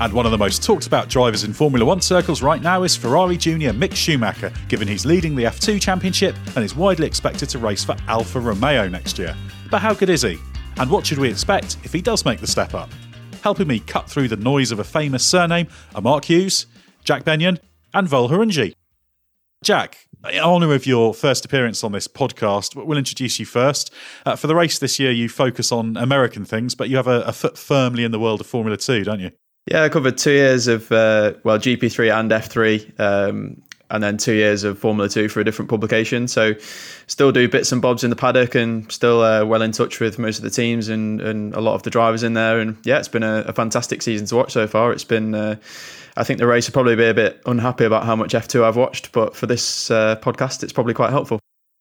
and one of the most talked about drivers in Formula One circles right now is Ferrari junior Mick Schumacher, given he's leading the F2 Championship and is widely expected to race for Alfa Romeo next year. But how good is he? And what should we expect if he does make the step up? Helping me cut through the noise of a famous surname are Mark Hughes, Jack Benyon, and Val Khorounzhiy. Jack, in honour of your first appearance on this podcast, we'll introduce you first. Uh, for the race this year, you focus on American things, but you have a, a foot firmly in the world of Formula 2, don't you? Yeah, I covered two years of, uh, well, GP3 and F3, um, and then two years of Formula 2 for a different publication. So still do bits and bobs in the paddock and still uh, well in touch with most of the teams and, and a lot of the drivers in there. And yeah, it's been a, a fantastic season to watch so far. It's been. Uh, I think the race will probably be a bit unhappy about how much F2 I've watched, but for this uh, podcast, it's probably quite helpful.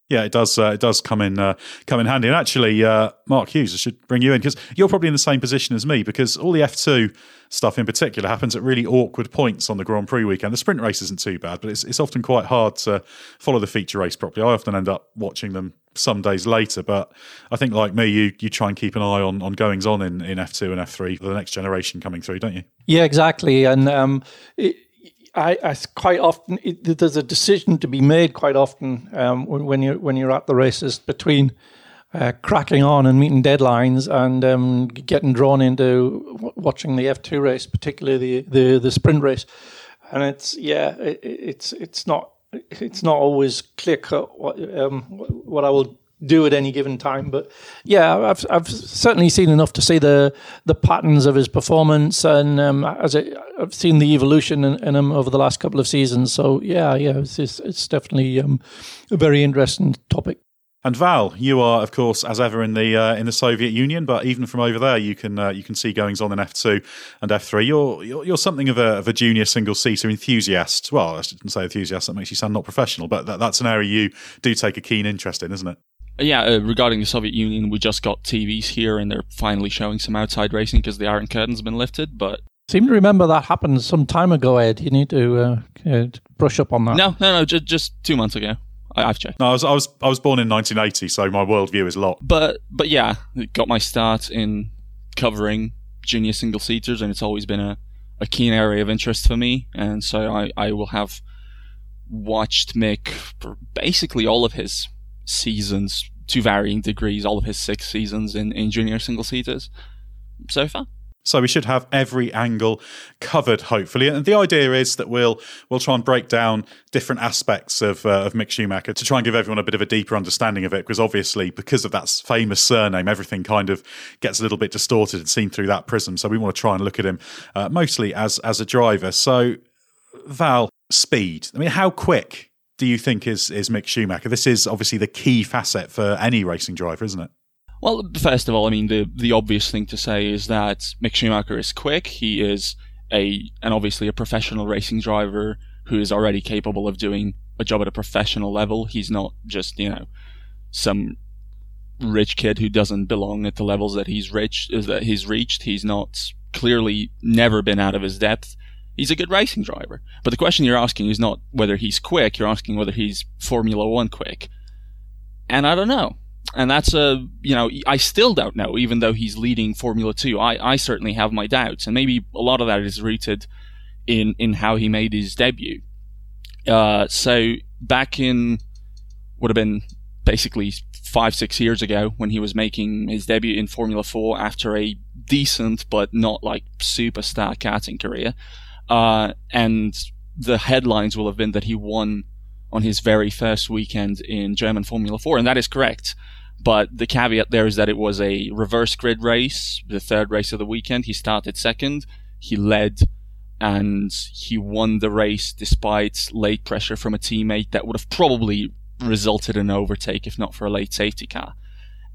Yeah, it does. Uh, it does come in uh, come in handy. And actually, uh, Mark Hughes, I should bring you in because you're probably in the same position as me because all the F2 stuff in particular happens at really awkward points on the Grand Prix weekend. The sprint race isn't too bad, but it's it's often quite hard to follow the feature race properly. I often end up watching them some days later, but I think like me, you you try and keep an eye on on goings on in, in F2 and F3 for the next generation coming through, don't you? Yeah, exactly. And um, it, I, I, quite often it, there's a decision to be made quite often um, when you when you're at the races between uh, cracking on and meeting deadlines and um, getting drawn into watching the F2 race, particularly the, the, the sprint race. And it's yeah, it, it's it's not it's not always clear cut what, um, what I will do at any given time. But yeah, I've I've certainly seen enough to see the the patterns of his performance, and um, as it, I've seen the evolution in, in, him over the last couple of seasons. So yeah, yeah, it's it's definitely um, a very interesting topic. And Val, you are, of course, as ever in the uh, in the Soviet Union, but even from over there, you can uh, you can see goings on in F two and F three. You're, you're you're something of a, of a junior single seater enthusiast. Well, I shouldn't say enthusiast; that makes you sound not professional. But that, that's an area you do take a keen interest in, isn't it? Yeah, uh, regarding the Soviet Union, we just got TVs here, and they're finally showing some outside racing because the Iron Curtain's been lifted. But seem to remember that happened some time ago, Edd. You need to uh, uh, brush up on that. No, no, no, just just two months ago. I, have checked. No, I was, I was I was born in 1980, so my worldview is a lot. But but yeah, got my start in covering junior single seaters, and it's always been a, a keen area of interest for me. And so I, I will have watched Mick for basically all of his seasons to varying degrees, all of his six seasons in, in junior single seaters so far. So we should have every angle covered, hopefully. And the idea is that we'll we'll try and break down different aspects of uh, of Mick Schumacher to try and give everyone a bit of a deeper understanding of it. Because obviously, because of that famous surname, everything kind of gets a little bit distorted and seen through that prism. So we want to try and look at him uh, mostly as as a driver. So Val, speed. I mean, how quick do you think is is Mick Schumacher? This is obviously the key facet for any racing driver, isn't it? Well, first of all, I mean the the obvious thing to say is that Mick Schumacher is quick. He is a and obviously a professional racing driver who is already capable of doing a job at a professional level. He's not just you know some rich kid who doesn't belong at the levels that he's rich that he's reached. He's not clearly never been out of his depth. He's a good racing driver. But the question you're asking is not whether he's quick, you're asking whether he's Formula One quick. And I don't know. And that's a, you know, I still don't know, even though he's leading Formula Two. I, I certainly have my doubts. And maybe a lot of that is rooted in, in how he made his debut. Uh, so back in, would have been basically five, six years ago when he was making his debut in Formula 4 after a decent but not like superstar karting career. Uh, and the headlines will have been that he won on his very first weekend in German Formula 4, and that is correct. But the caveat there is that it was a reverse grid race, the third race of the weekend. He started second, he led, and he won the race despite late pressure from a teammate that would have probably resulted in an overtake if not for a late safety car.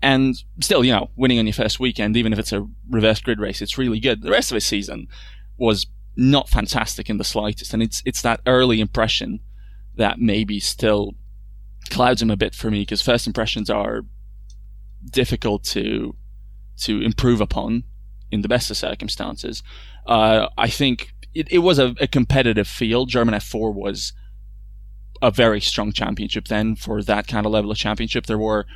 And still, you know, winning on your first weekend, even if it's a reverse grid race, it's really good. The rest of his season was not fantastic in the slightest. And it's, it's that early impression that maybe still clouds him a bit for me because first impressions are difficult to, to improve upon in the best of circumstances. Uh, I think it, it was a, a competitive field. German F4 was a very strong championship then for that kind of level of championship. There were,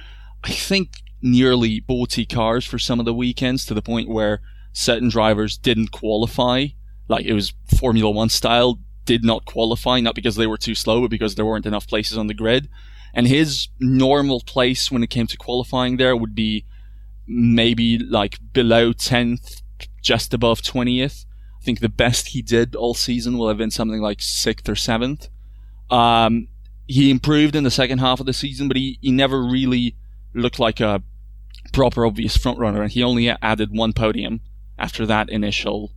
I think, nearly 40 cars for some of the weekends to the point where certain drivers didn't qualify. Like it was Formula One style, did not qualify, not because they were too slow, but because there weren't enough places on the grid. And his normal place when it came to qualifying there would be maybe like below 10th, just above 20th. I think the best he did all season will have been something like 6th or 7th. Um, he improved in the second half of the season, but he, he never really looked like a proper obvious front runner, and he only added one podium after that initial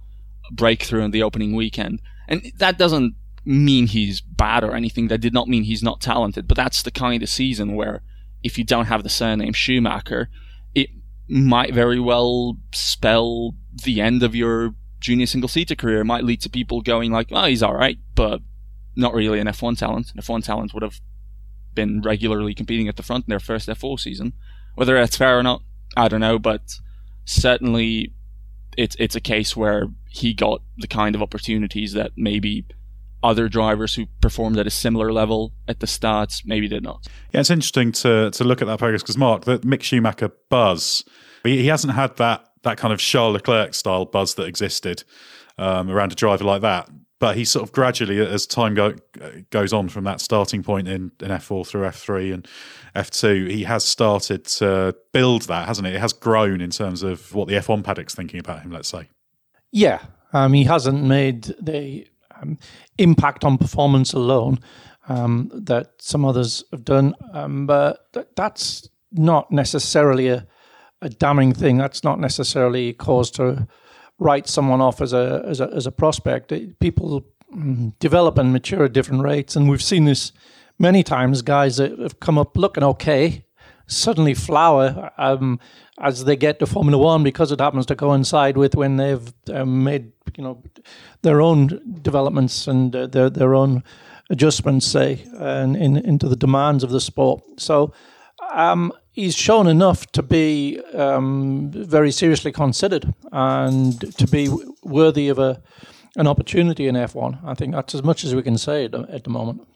breakthrough in the opening weekend. And that doesn't mean he's bad or anything. That did not mean he's not talented, but that's the kind of season where if you don't have the surname Schumacher, it might very well spell the end of your junior single seater career. It might lead to people going like, "Oh, he's all right," but not really an F1 talent. An F1 talent would have been regularly competing at the front in their first F4 season. Whether that's fair or not, I don't know, but certainly it's it's a case where he got the kind of opportunities that maybe other drivers who performed at a similar level at the start maybe did not. Yeah, it's interesting to to look at that progress because Mark, the Mick Schumacher buzz, he, he hasn't had that that kind of Charles Leclerc style buzz that existed um, around a driver like that but he sort of gradually, as time go, goes on from that starting point in, in F4 through F3 and F2, he has started to build that, hasn't it? It has grown in terms of what the F1 paddock's thinking about him, let's say. Yeah, um, he hasn't made the um, impact on performance alone um, that some others have done, um, but th- that's not necessarily a, a damning thing. That's not necessarily cause to write someone off as a as a, as a prospect. People mm, develop and mature at different rates, and we've seen this many times. Guys that have come up looking okay suddenly flower um, as they get to Formula One because it happens to coincide with when they've um, made you know their own developments and uh, their their own adjustments, say, and in, into the demands of the sport. So. Um, he's shown enough to be um, very seriously considered and to be worthy of a an opportunity in F1. I think that's as much as we can say at, at the moment.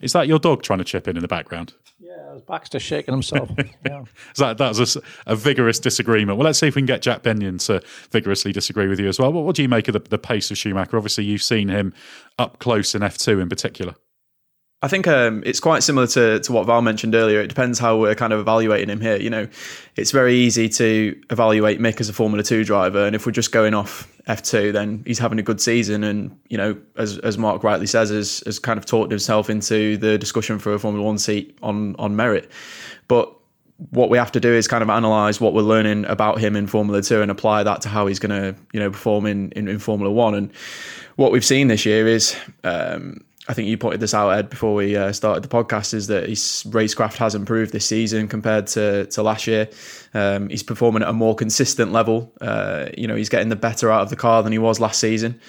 Is that your dog trying to chip in in the background? Yeah, Baxter shaking himself. yeah. that, that was a, a, vigorous disagreement. Well, let's see if we can get Jack Benyon to vigorously disagree with you as well. What, what do you make of the, the pace of Schumacher? Obviously, you've seen him up close in F2 in particular. I think um, it's quite similar to, to what Val mentioned earlier. It depends how we're kind of evaluating him here. You know, it's very easy to evaluate Mick as a Formula Two driver, and if we're just going off F2, then he's having a good season, and you know, as as Mark rightly says, has has kind of talked himself into the discussion for a Formula One seat on on merit. But what we have to do is kind of analyze what we're learning about him in Formula Two and apply that to how he's going to you know perform in, in, in Formula One. And what we've seen this year is. Um, I think you pointed this out, Edd, before we uh, started the podcast, is that his racecraft has improved this season compared to, to last year. Um, he's performing at a more consistent level. Uh, you know, he's getting the better out of the car than he was last season.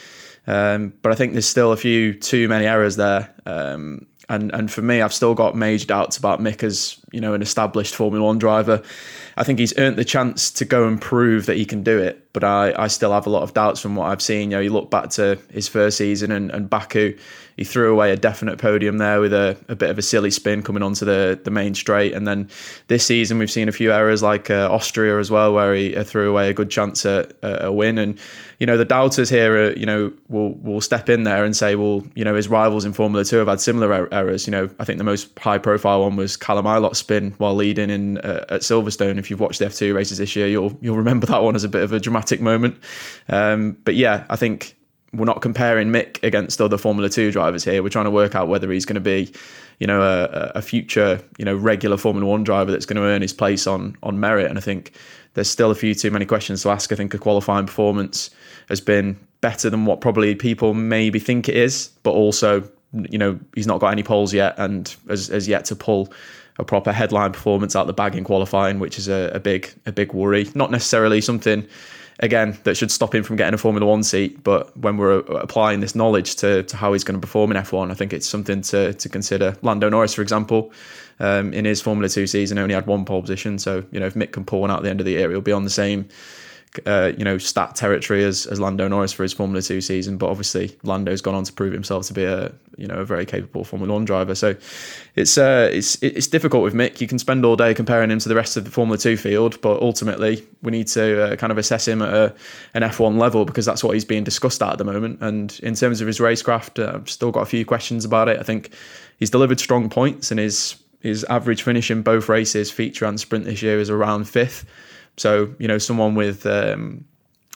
Um, but I think there's still a few too many errors there. Um, and and for me, I've still got major doubts about Mick as you know an established Formula One driver. I think he's earned the chance to go and prove that he can do it, but I, I still have a lot of doubts from what I've seen. You know, you look back to his first season and, and Baku, he threw away a definite podium there with a, a bit of a silly spin coming onto the, the main straight. And then this season, we've seen a few errors like uh, Austria as well, where he uh, threw away a good chance at a win. And, you know, the doubters here, are, you know, will will step in there and say, well, you know, his rivals in Formula 2 have had similar er- errors. You know, I think the most high profile one was Callum spin while leading in uh, at Silverstone. If you've watched the F2 races this year, you'll you'll remember that one as a bit of a dramatic moment. Um, but yeah, I think we're not comparing Mick against other Formula Two drivers here. We're trying to work out whether he's going to be, you know, a, a, future, you know, regular Formula One driver that's going to earn his place on on merit. And I think there's still a few too many questions to ask. I think a qualifying performance has been better than what probably people maybe think it is, but also, you know, he's not got any poles yet and has, has yet to pull a proper headline performance out the bag in qualifying, which is a, a big a big worry. Not necessarily something again that should stop him from getting a Formula One seat. But when we're applying this knowledge to, to how he's going to perform in F1, I think it's something to, to consider. Lando Norris, for example, um, in his Formula Two season, only had one pole position. So you know if Mick can pull one out at the end of the year, he'll be on the same uh, you know, stat territory as, as Lando Norris for his Formula Two season. But obviously, Lando's gone on to prove himself to be a you know a very capable Formula One driver. So it's uh, it's it's difficult with Mick. You can spend all day comparing him to the rest of the Formula Two field, but ultimately we need to uh, kind of assess him at a, an F1 level because that's what he's being discussed at at the moment. And in terms of his racecraft, uh, I've still got a few questions about it. I think he's delivered strong points and his his average finish in both races, feature and sprint this year, is around fifth. So you know, someone with um,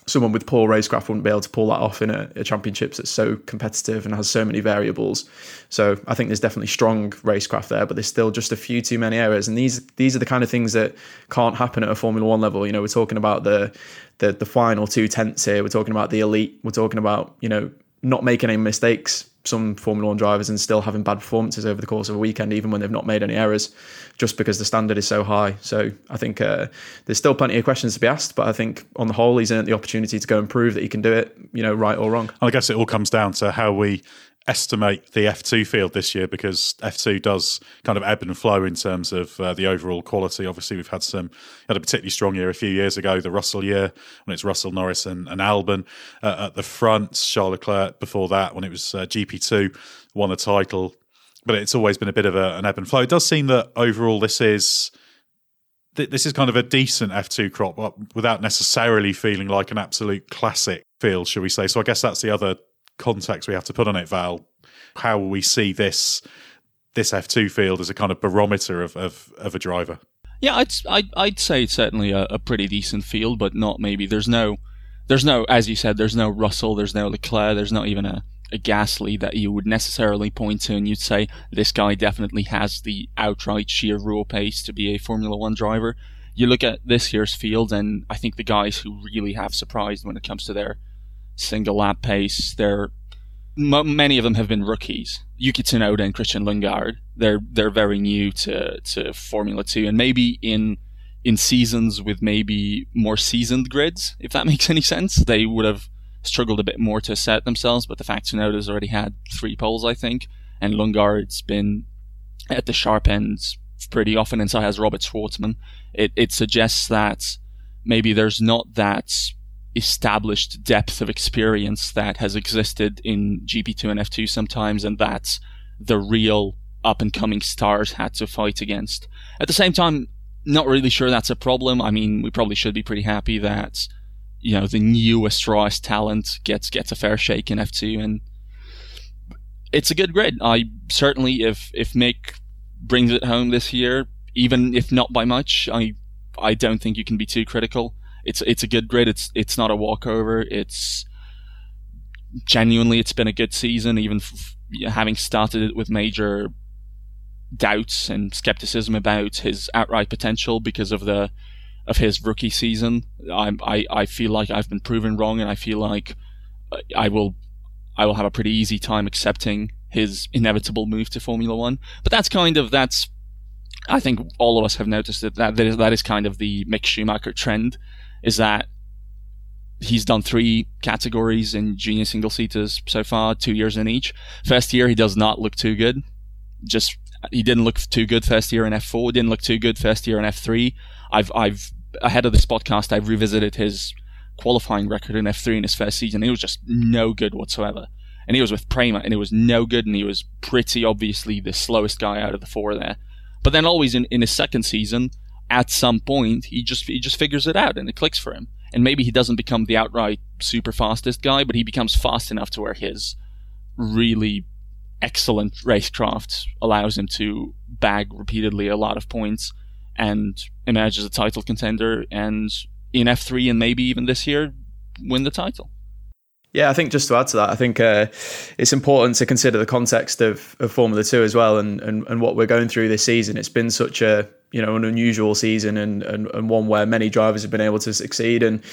someone with poor racecraft wouldn't be able to pull that off in a, a championships that's so competitive and has so many variables. So I think there's definitely strong racecraft there, but there's still just a few too many errors. And these these are the kind of things that can't happen at a Formula One level. You know, we're talking about the the, the final two tenths here. We're talking about the elite. We're talking about you know not making any mistakes some Formula One drivers and still having bad performances over the course of a weekend, even when they've not made any errors, just because the standard is so high. So I think uh, there's still plenty of questions to be asked, but I think on the whole, he's earned the opportunity to go and prove that he can do it, you know, right or wrong. I guess it all comes down to how we estimate the F2 field this year because F2 does kind of ebb and flow in terms of uh, the overall quality. Obviously, we've had some had a particularly strong year a few years ago, the Russell year when it's Russell Norris and, and Albon uh, at the front, Charles Leclerc before that when it was uh, GP2 won the title. But it's always been a bit of a, an ebb and flow. It does seem that overall this is this is kind of a decent F2 crop without necessarily feeling like an absolute classic field, shall we say. So I guess that's the other context we have to put on it, Val, how we see this this F2 field as a kind of barometer of, of, of a driver. Yeah, I'd, I'd, I'd say it's certainly a, a, pretty decent field, but not maybe. There's no, there's no, as you said, there's no Russell, there's no Leclerc, there's not even a, a Gasly that you would necessarily point to and you'd say this guy definitely has the outright sheer raw pace to be a Formula One driver. You look at this year's field, and I think the guys who really have surprised when it comes to their single lap pace. They're m- many of them have been rookies. Yuki Tsunoda and Christian Lundgaard. They're they're very new to to Formula Two, and maybe in in seasons with maybe more seasoned grids, if that makes any sense, they would have struggled a bit more to set themselves. But the fact Tsunoda's already had three poles, I think, and Lundgaard's been at the sharp ends pretty often, and so has Robert Shwartzman. It it suggests that maybe there's not that established depth of experience that has existed in GP2 and F2 sometimes, and that's the real up and coming stars had to fight against. At the same time, not really sure that's a problem. I mean, we probably should be pretty happy that you know the newest rawest talent gets gets a fair shake in F2, and it's a good grid. I certainly, if if Mick brings it home this year, even if not by much, I I don't think you can be too critical it's it's a good grid. It's it's not a walkover. It's genuinely it's been a good season, even f- having started it with major doubts and skepticism about his outright potential because of the of his rookie season. I I I feel like I've been proven wrong, and I feel like I will I will have a pretty easy time accepting his inevitable move to Formula One. But that's kind of that's. I think all of us have noticed that that, that is that is kind of the Mick Schumacher trend, is that he's done three categories in junior single seaters so far, two years in each. First year he does not look too good. Just he didn't look too good first year in F4. Didn't look too good first year in F3. I've I've ahead of this podcast I've revisited his qualifying record in F3 in his first season. He was just no good whatsoever. And he was with Prema and it was no good and he was pretty obviously the slowest guy out of the four there. But then always in, in his second season, at some point he just he just figures it out and it clicks for him. And maybe he doesn't become the outright super fastest guy, but he becomes fast enough to where his really excellent racecraft allows him to bag repeatedly a lot of points and emerge as a title contender and in F3 and maybe even this year win the title. Yeah, I think just to add to that, I think uh, it's important to consider the context of, of Formula Two as well, and, and and what we're going through this season. It's been such a you know an unusual season, and and, and one where many drivers have been able to succeed, and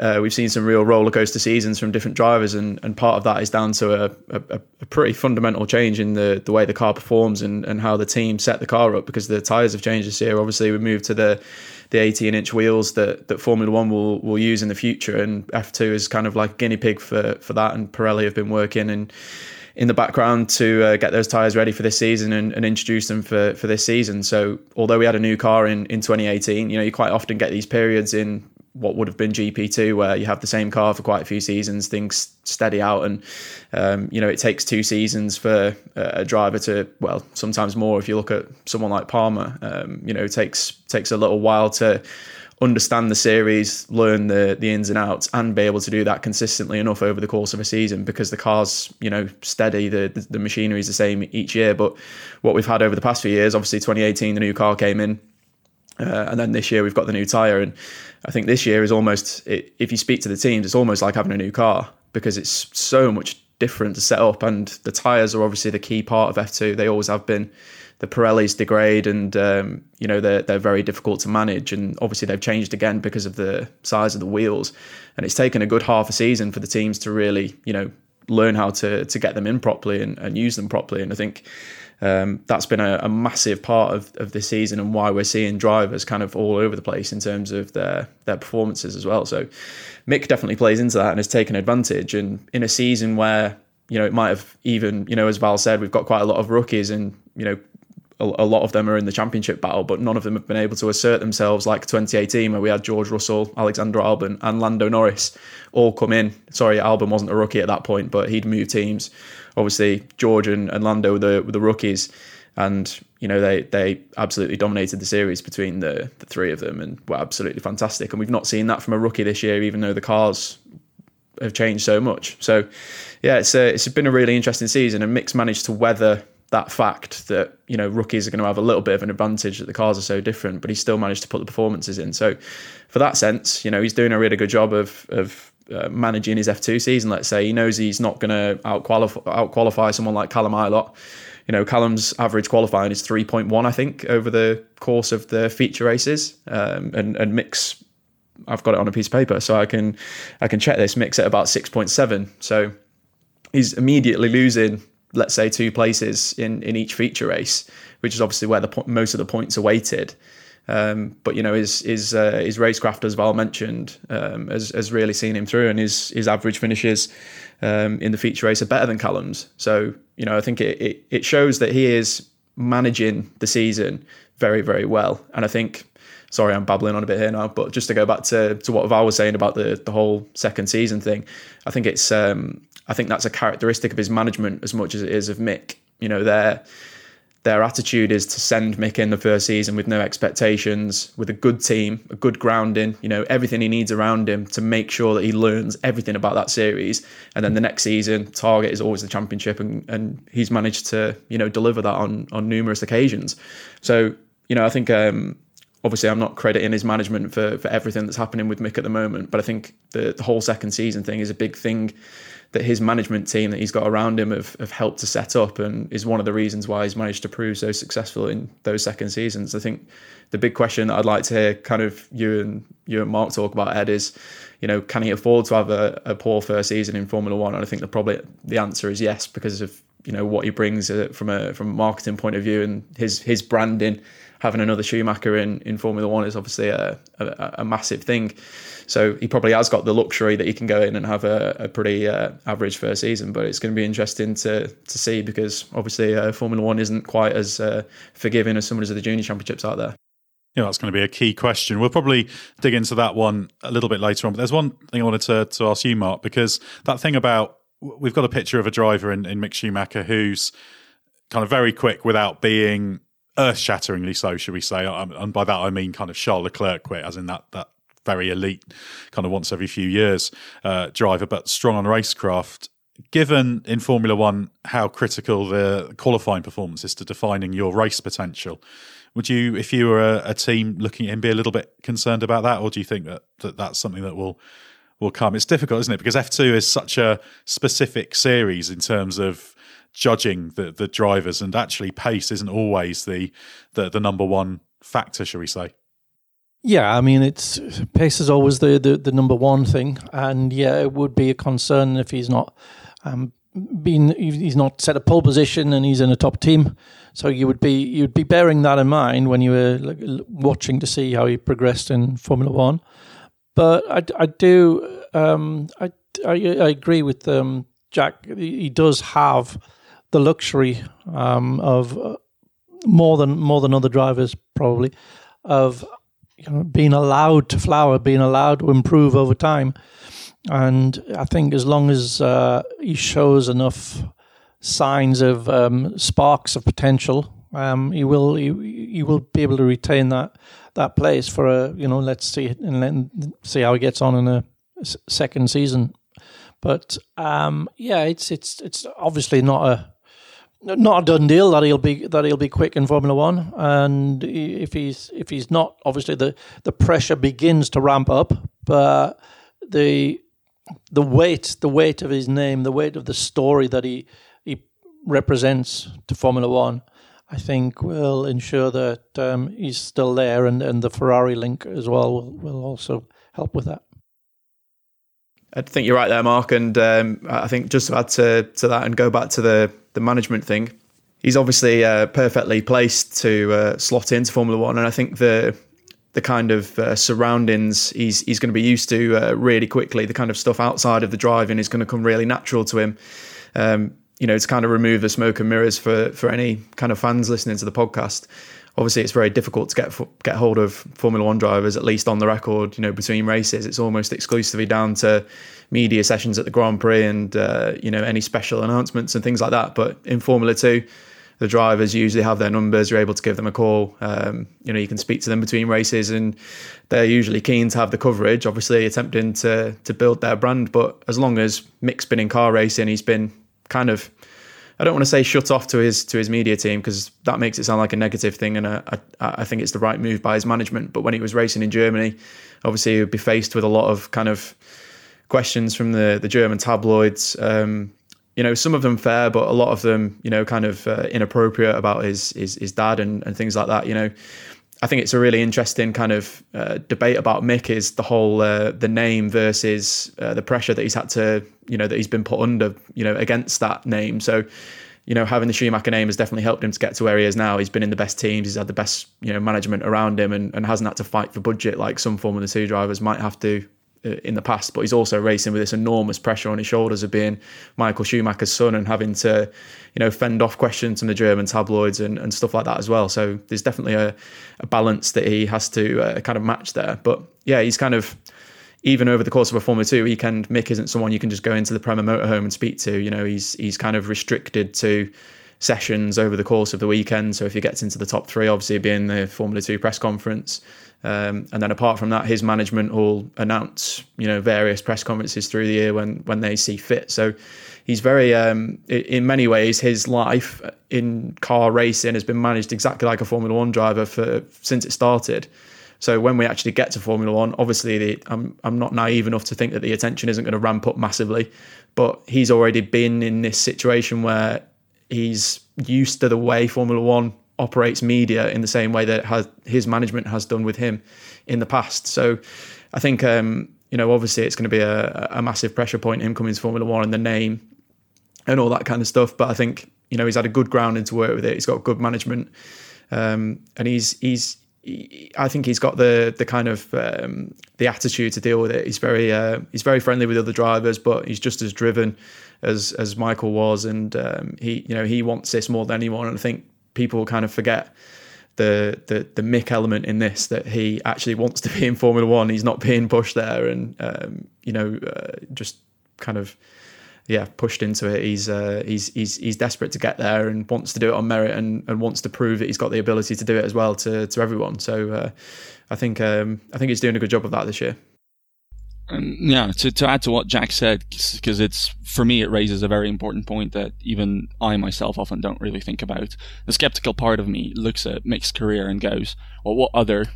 uh, we've seen some real roller coaster seasons from different drivers, and, and part of that is down to a, a, a pretty fundamental change in the the way the car performs and and how the team set the car up because the tires have changed this year. Obviously, we moved to the the 18 inch wheels that, that Formula One will, will use in the future. And F2 is kind of like a guinea pig for, for that. And Pirelli have been working in, in the background to uh, get those tyres ready for this season and, and, introduce them for, for this season. So although we had a new car in, in 2018, you know, you quite often get these periods in what would have been GP2, where you have the same car for quite a few seasons, things steady out, and um, you know it takes two seasons for a driver to, well, sometimes more. If you look at someone like Palmer, um, you know, it takes takes a little while to understand the series, learn the the ins and outs, and be able to do that consistently enough over the course of a season because the car's you know steady, the the, the machinery is the same each year. But what we've had over the past few years, obviously 2018, the new car came in. Uh, and then this year we've got the new tyre, and I think this year is almost, if you speak to the teams, it's almost like having a new car because it's so much different to set up. And the tyres are obviously the key part of F2. They always have been. The Pirellis degrade and, um, you know, they're, they're very difficult to manage. And obviously they've changed again because of the size of the wheels. And it's taken a good half a season for the teams to really, you know, learn how to, to get them in properly and, and use them properly. And I think um, that's been a, a, massive part of, of season and why we're seeing drivers kind of all over the place in terms of their their performances as well. So Mick definitely plays into that and has taken advantage. And in a season where you know it might have even you know as Val said, we've got quite a lot of rookies and you know a, a lot of them are in the championship battle, but none of them have been able to assert themselves like 2018, where we had George Russell, Alexander Albon, and Lando Norris all come in. Sorry, Albon wasn't a rookie at that point, but he'd moved teams obviously George and, and Lando were the, were the rookies, and you know they they absolutely dominated the series between the the three of them and were absolutely fantastic. And we've not seen that from a rookie this year, even though the cars have changed so much. So yeah, it's a, it's been a really interesting season, and Mick's managed to weather that fact that you know rookies are going to have a little bit of an advantage that the cars are so different, but he still managed to put the performances in. So for that sense, you know he's doing a really good job of of uh, managing his F2 season, let's say, he knows he's not going to out qualify someone like Callum Ilott. You know, Callum's average qualifying is 3.1, I think, over the course of the feature races. Um, and, and Mick's, I've got it on a piece of paper, so I can I can check this. Mick's at about 6.7. So he's immediately losing, let's say, two places in, in each feature race, which is obviously where the most of the points are weighted. Um, but you know his his uh, his racecraft, as Val mentioned, um, has has really seen him through, and his his average finishes um, in the feature race are better than Callum's. So you know I think it, it, it shows that he is managing the season very very well, and I think. Sorry, I'm babbling on a bit here now, but just to go back to, to what Val was saying about the, the whole second season thing, I think it's um, I think that's a characteristic of his management as much as it is of Mick. You know, they're their attitude is to send Mick in the first season with no expectations, with a good team, a good grounding, you know, everything he needs around him to make sure that he learns everything about that series. And then the next season, target is always the championship, and, and he's managed to, you know, deliver that on on numerous occasions. So, you know, I think um, obviously I'm not crediting his management for for everything that's happening with Mick at the moment, but I think the, the whole second season thing is a big thing that his management team that he's got around him have, have helped to set up and is one of the reasons why he's managed to prove so successful in those second seasons. I think the big question that I'd like to hear kind of you and you and Mark talk about Edd is, you know, can he afford to have a, a poor first season in Formula One? And I think the probably the answer is yes because of you know what he brings uh, from a from a marketing point of view and his his branding. Having another Schumacher in, in Formula One is obviously a, a, a massive thing. So he probably has got the luxury that he can go in and have a, a pretty uh, average first season. But it's going to be interesting to to see because obviously uh, Formula One isn't quite as uh, forgiving as some of the junior championships out there. Yeah, that's going to be a key question. We'll probably dig into that one a little bit later on. But there's one thing I wanted to, to ask you, Mark, because that thing about we've got a picture of a driver in, in Mick Schumacher who's kind of very quick without being earth shatteringly so, should we say? And by that I mean kind of Charles Leclerc quick, as in that that very elite kind of once every few years uh, driver, but strong on racecraft. Given in Formula One how critical the qualifying performance is to defining your race potential, would you, if you were a, a team looking at him, be a little bit concerned about that, or do you think that, that that's something that will will come? It's difficult, isn't it? Because F two is such a specific series in terms of judging the the drivers, and actually pace isn't always the the, the number one factor, shall we say? Yeah, I mean, it's pace is always the, the, the number one thing, and yeah, it would be a concern if he's not um, been he's not set a pole position and he's in a top team. So you would be you'd be bearing that in mind when you were watching to see how he progressed in Formula One. But I, I do um, I, I, I agree with um, Jack. He does have the luxury um, of uh, more than more than other drivers probably of you know, being allowed to flower, being allowed to improve over time. And I think as long as uh, he shows enough signs of um, sparks of potential, um, he will he, he will be able to retain that that place for a you know let's see and let see how he gets on in a second season. But um, yeah, it's it's it's obviously not a not a done deal that he'll be that he'll be quick in Formula One, and if he's if he's not, obviously the the pressure begins to ramp up, but the the weight, the weight of his name, the weight of the story that he he represents to Formula One, I think will ensure that um, he's still there, and, and the Ferrari link as well will, will also help with that. I think you're right there, Mark, and um, I think just to add to, to that and go back to the the management thing, he's obviously uh, perfectly placed to uh, slot into Formula One, and I think the the kind of uh, surroundings he's he's going to be used to uh, really quickly. The kind of stuff outside of the driving is going to come really natural to him. Um, you know, to kind of remove the smoke and mirrors for for any kind of fans listening to the podcast. Obviously, it's very difficult to get get hold of Formula One drivers, at least on the record. You know, between races, it's almost exclusively down to media sessions at the Grand Prix and uh, you know any special announcements and things like that. But in Formula Two the drivers usually have their numbers. You're able to give them a call. Um, you know, you can speak to them between races, and they're usually keen to have the coverage. Obviously, attempting to to build their brand. But as long as Mick's been in car racing, he's been kind of. I don't want to say shut off to his to his media team because that makes it sound like a negative thing, and I, I, think it's the right move by his management. But when he was racing in Germany, obviously he would be faced with a lot of kind of questions from the the German tabloids. Um, you know, some of them fair, but a lot of them, you know, kind of uh, inappropriate about his, his his dad and, and things like that. You know, I think it's a really interesting kind of uh, debate about Mick is the whole uh, the name versus uh, the pressure that he's had to, you know, that he's been put under, you know, against that name. So, you know, having the Schumacher name has definitely helped him to get to where he is now. He's been in the best teams, he's had the best, you know, management around him, and, and hasn't had to fight for budget like some Formula Two drivers might have to in the past, but he's also racing with this enormous pressure on his shoulders of being Michael Schumacher's son and having to, you know, fend off questions from the German tabloids and, and stuff like that as well. So there's definitely a, a balance that he has to uh, kind of match there. But yeah, he's kind of even over the course of a Formula Two weekend, Mick isn't someone you can just go into the Prema motorhome and speak to. You know, he's he's kind of restricted to sessions over the course of the weekend. So if he gets into the top three, obviously being the Formula Two press conference, um, and then apart from that, his management will announce, you know, various press conferences through the year when when they see fit. So he's very, um, in many ways, his life in car racing has been managed exactly like a Formula One driver for since it started. So when we actually get to Formula One, obviously the, I'm I'm not naive enough to think that the attention isn't going to ramp up massively, but he's already been in this situation where he's used to the way Formula One operates media in the same way that has, his management has done with him in the past. So I think, um, you know, obviously it's going to be a, a, massive pressure point, him coming to Formula One and the name. and all that kind of stuff. But I think you know he's had a good grounding to work with it. He's got good management, um, and he's he's. He, I think he's got the the kind of um, the attitude to deal with it. He's very uh, he's very friendly with other drivers, but he's just as driven as as Michael was, and um, he you know he wants this more than anyone. And I think people kind of forget the the the Mick element in this that he actually wants to be in Formula One. He's not being pushed there, and um, you know uh, just kind of yeah pushed into it. He's uh, he's he's he's desperate to get there and wants to do it on merit and, and wants to prove that he's got the ability to do it as well to to everyone. So uh, I think um, I think he's doing a good job of that this year. And yeah, to, to add to what Jack said, because it's for me, it raises a very important point that even I myself often don't really think about. The skeptical part of me looks at Mick's career and goes, "Well, what other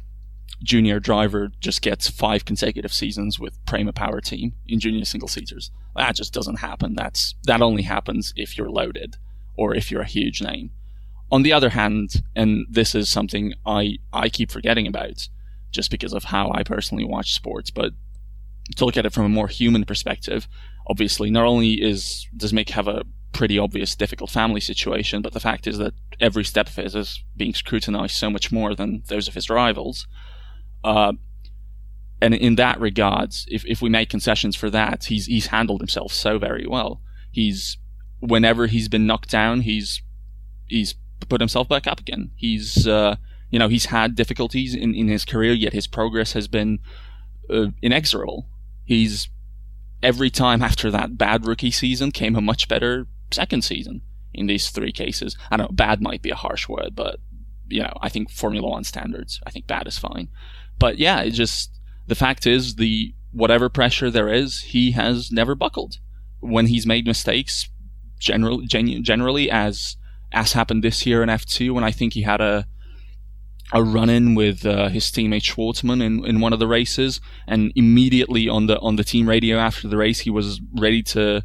junior driver just gets five consecutive seasons with Prema Power Team in junior single seaters? That just doesn't happen. That's that only happens if you're loaded or if you're a huge name." On the other hand, and this is something I I keep forgetting about, just because of how I personally watch sports, but to look at it from a more human perspective, obviously, not only is does Mick have a pretty obvious difficult family situation, but the fact is that every step of his is being scrutinized so much more than those of his rivals. Uh, and in that regards, if, if we make concessions for that, he's he's handled himself so very well. He's whenever he's been knocked down, he's he's put himself back up again. He's uh, you know he's had difficulties in, in his career, yet his progress has been uh, inexorable he's every time after that bad rookie season came a much better second season in these three cases. I know bad might be a harsh word, but you know, I think Formula One standards, I think bad is fine. But yeah, it just the fact is the whatever pressure there is, he has never buckled. When he's made mistakes, generally, generally as as happened this year in F2, when I think he had a a run in with uh, his teammate Shwartzman in, in one of the races, and immediately on the on the team radio after the race, he was ready to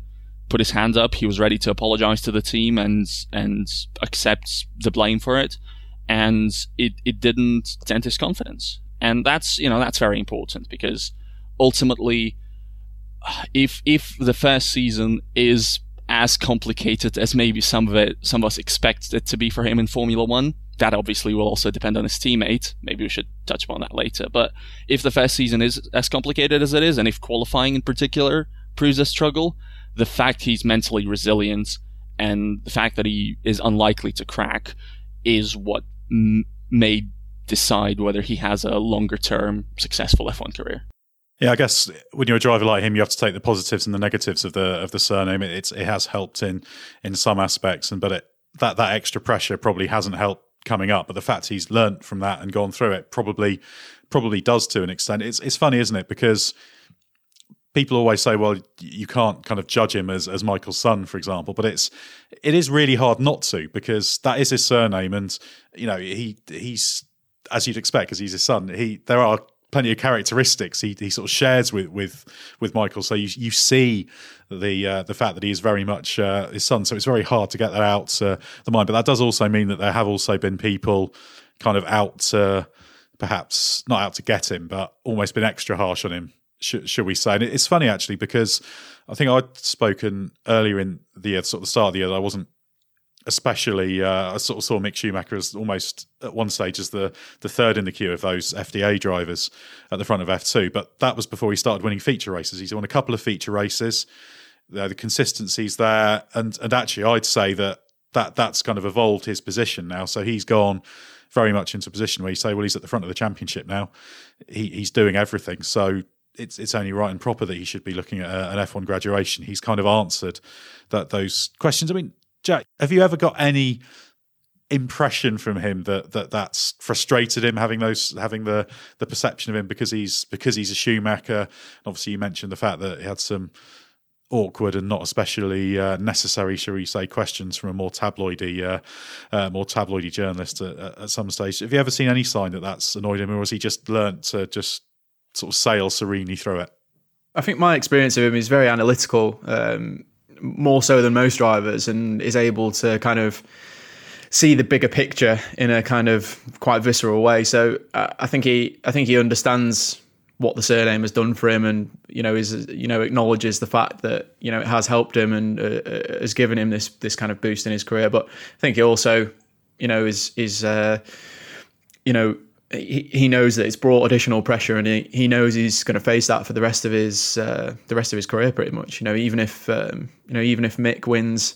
put his hands up. He was ready to apologize to the team and and accept the blame for it, and it it didn't dent his confidence, and that's you know that's very important because ultimately, if if the first season is as complicated as maybe some of it some of us expect it to be for him in Formula One that obviously will also depend on his teammate. Maybe we should touch upon that later. But if the first season is as complicated as it is, and if qualifying in particular proves a struggle, the fact he's mentally resilient and the fact that he is unlikely to crack is what m- may decide whether he has a longer term successful F1 career. Yeah, I guess when you're a driver like him, you have to take the positives and the negatives of the of the surname. It, it has helped in in some aspects, and but it, that that extra pressure probably hasn't helped coming up, but the fact he's learnt from that and gone through it probably probably does to an extent. It's it's funny, isn't it? Because people always say, well, you can't kind of judge him as as Michael's son, for example, but it's it is really hard not to because that is his surname, and you know he he's as you'd expect because he's his son. He there are plenty of characteristics he, he sort of shares with with with Michael. So you you see the uh, the fact that he is very much uh, his son. So it's very hard to get that out uh, the mind. But that does also mean that there have also been people kind of out, perhaps not out to get him, but almost been extra harsh on him. Should, should we say? And it's funny actually because I think I'd spoken earlier in the year, sort of the start of the year, I wasn't especially uh, I sort of saw Mick Schumacher as almost at one stage as the the third in the queue of those FDA drivers at the front of F2. But that was before he started winning feature races. He's won a couple of feature races. Uh, the consistency's there, and and actually, I'd say that that that's kind of evolved his position now. So he's gone very much into a position where you say, well, he's at the front of the championship now. He, he's doing everything. So it's it's only right and proper that he should be looking at a, an F1 graduation. He's kind of answered that those questions. I mean, Jack, have you ever got any impression from him that that that's frustrated him having those having the the perception of him because he's because he's a Schumacher? Obviously, you mentioned the fact that he had some awkward and not especially uh, necessary, shall we say, questions from a more tabloidy, uh, uh, more tabloidy journalist at, at, some stage. Have you ever seen any sign that that's annoyed him, or has he just learnt to just sort of sail serenely through it? I think my experience of him is very analytical. Um, more so than most drivers and is able to kind of see the bigger picture in a kind of quite visceral way. So uh, I think he I think he understands what the surname has done for him, and you know is you know acknowledges the fact that you know it has helped him and uh, uh, has given him this this kind of boost in his career. But I think he also you know is is uh, you know he, he knows that it's brought additional pressure and he, he knows he's going to face that for the rest of his uh, the rest of his career pretty much. You know even if um, you know even if Mick wins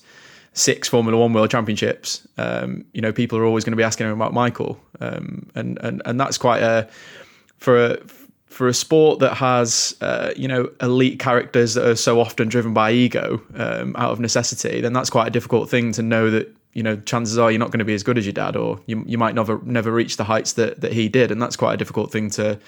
six Formula One World Championships um, you know people are always going to be asking him about Michael. Um, and and and that's quite a for a for a sport that has uh, you know elite characters that are so often driven by ego um, out of necessity then that's quite a difficult thing to know that you know, chances are you're not going to be as good as your dad, or you, you might never never reach the heights that, that he did, and that's quite a difficult thing to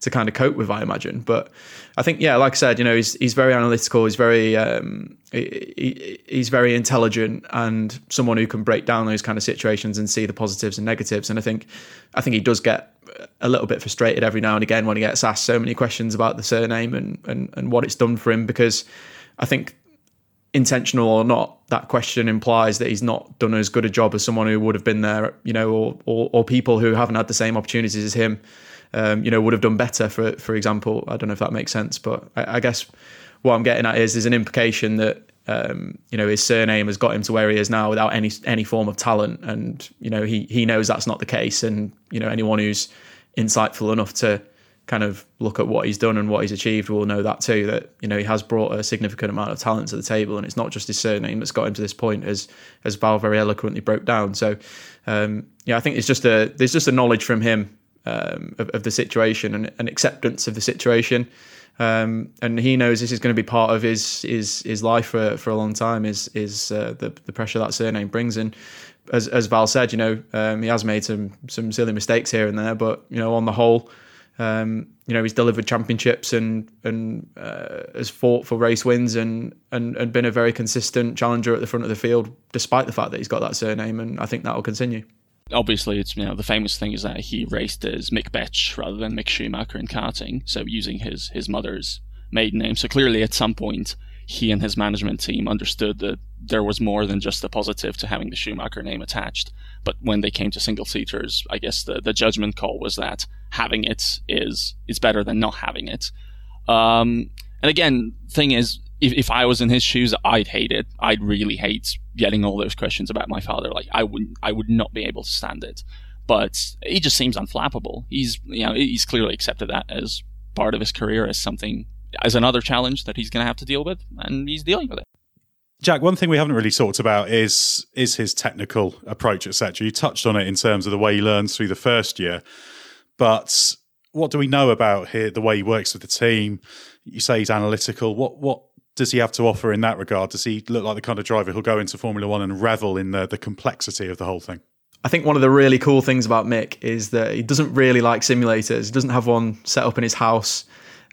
to kind of cope with, I imagine. But I think, yeah, like I said, you know, he's he's very analytical, he's very um, he, he's very intelligent, and someone who can break down those kind of situations and see the positives and negatives. And I think I think he does get a little bit frustrated every now and again when he gets asked so many questions about the surname and and, and what it's done for him because I think intentional or not, that question implies that he's not done as good a job as someone who would have been there, you know, or or, or people who haven't had the same opportunities as him, um, you know, would have done better. For for example, I don't know if that makes sense, but I, I guess what I'm getting at is there's an implication that. Um, you know his surname has got him to where he is now without any any form of talent, and you know he he knows that's not the case. And you know anyone who's insightful enough to kind of look at what he's done and what he's achieved will know that too that you know he has brought a significant amount of talent to the table and it's not just his surname that's got him to this point as as Val very eloquently broke down. So um, yeah I think it's just a there's just a knowledge from him um, of, of, the situation and an acceptance of the situation. Um, and he knows this is going to be part of his his his life for, for a long time is is uh, the the pressure that surname brings. In as as Val said you know um, he has made some some silly mistakes here and there but you know on the whole um, you know, he's delivered championships and and uh, has fought for race wins and, and and been a very consistent challenger at the front of the field, despite the fact that he's got that surname. And I think that will continue. Obviously, it's you know the famous thing is that he raced as Mick Betsch rather than Mick Schumacher in karting, so using his his mother's maiden name. So clearly, at some point, he and his management team understood that there was more than just a positive to having the Schumacher name attached. But when they came to single seaters, I guess the, the judgment call was that having it is is better than not having it. Um, and again, thing is, if, if I was in his shoes, I'd hate it. I'd really hate getting all those questions about my father. Like I would I would not be able to stand it. But he just seems unflappable. He's you know he's clearly accepted that as part of his career as something as another challenge that he's going to have to deal with, and he's dealing with it. Jack, one thing we haven't really talked about is is his technical approach, etc. You touched on it in terms of the way he learns through the first year, but what do we know about here, the way he works with the team? You say he's analytical. What what does he have to offer in that regard? Does he look like the kind of driver who'll go into Formula One and revel in the the complexity of the whole thing? I think one of the really cool things about Mick is that he doesn't really like simulators. He doesn't have one set up in his house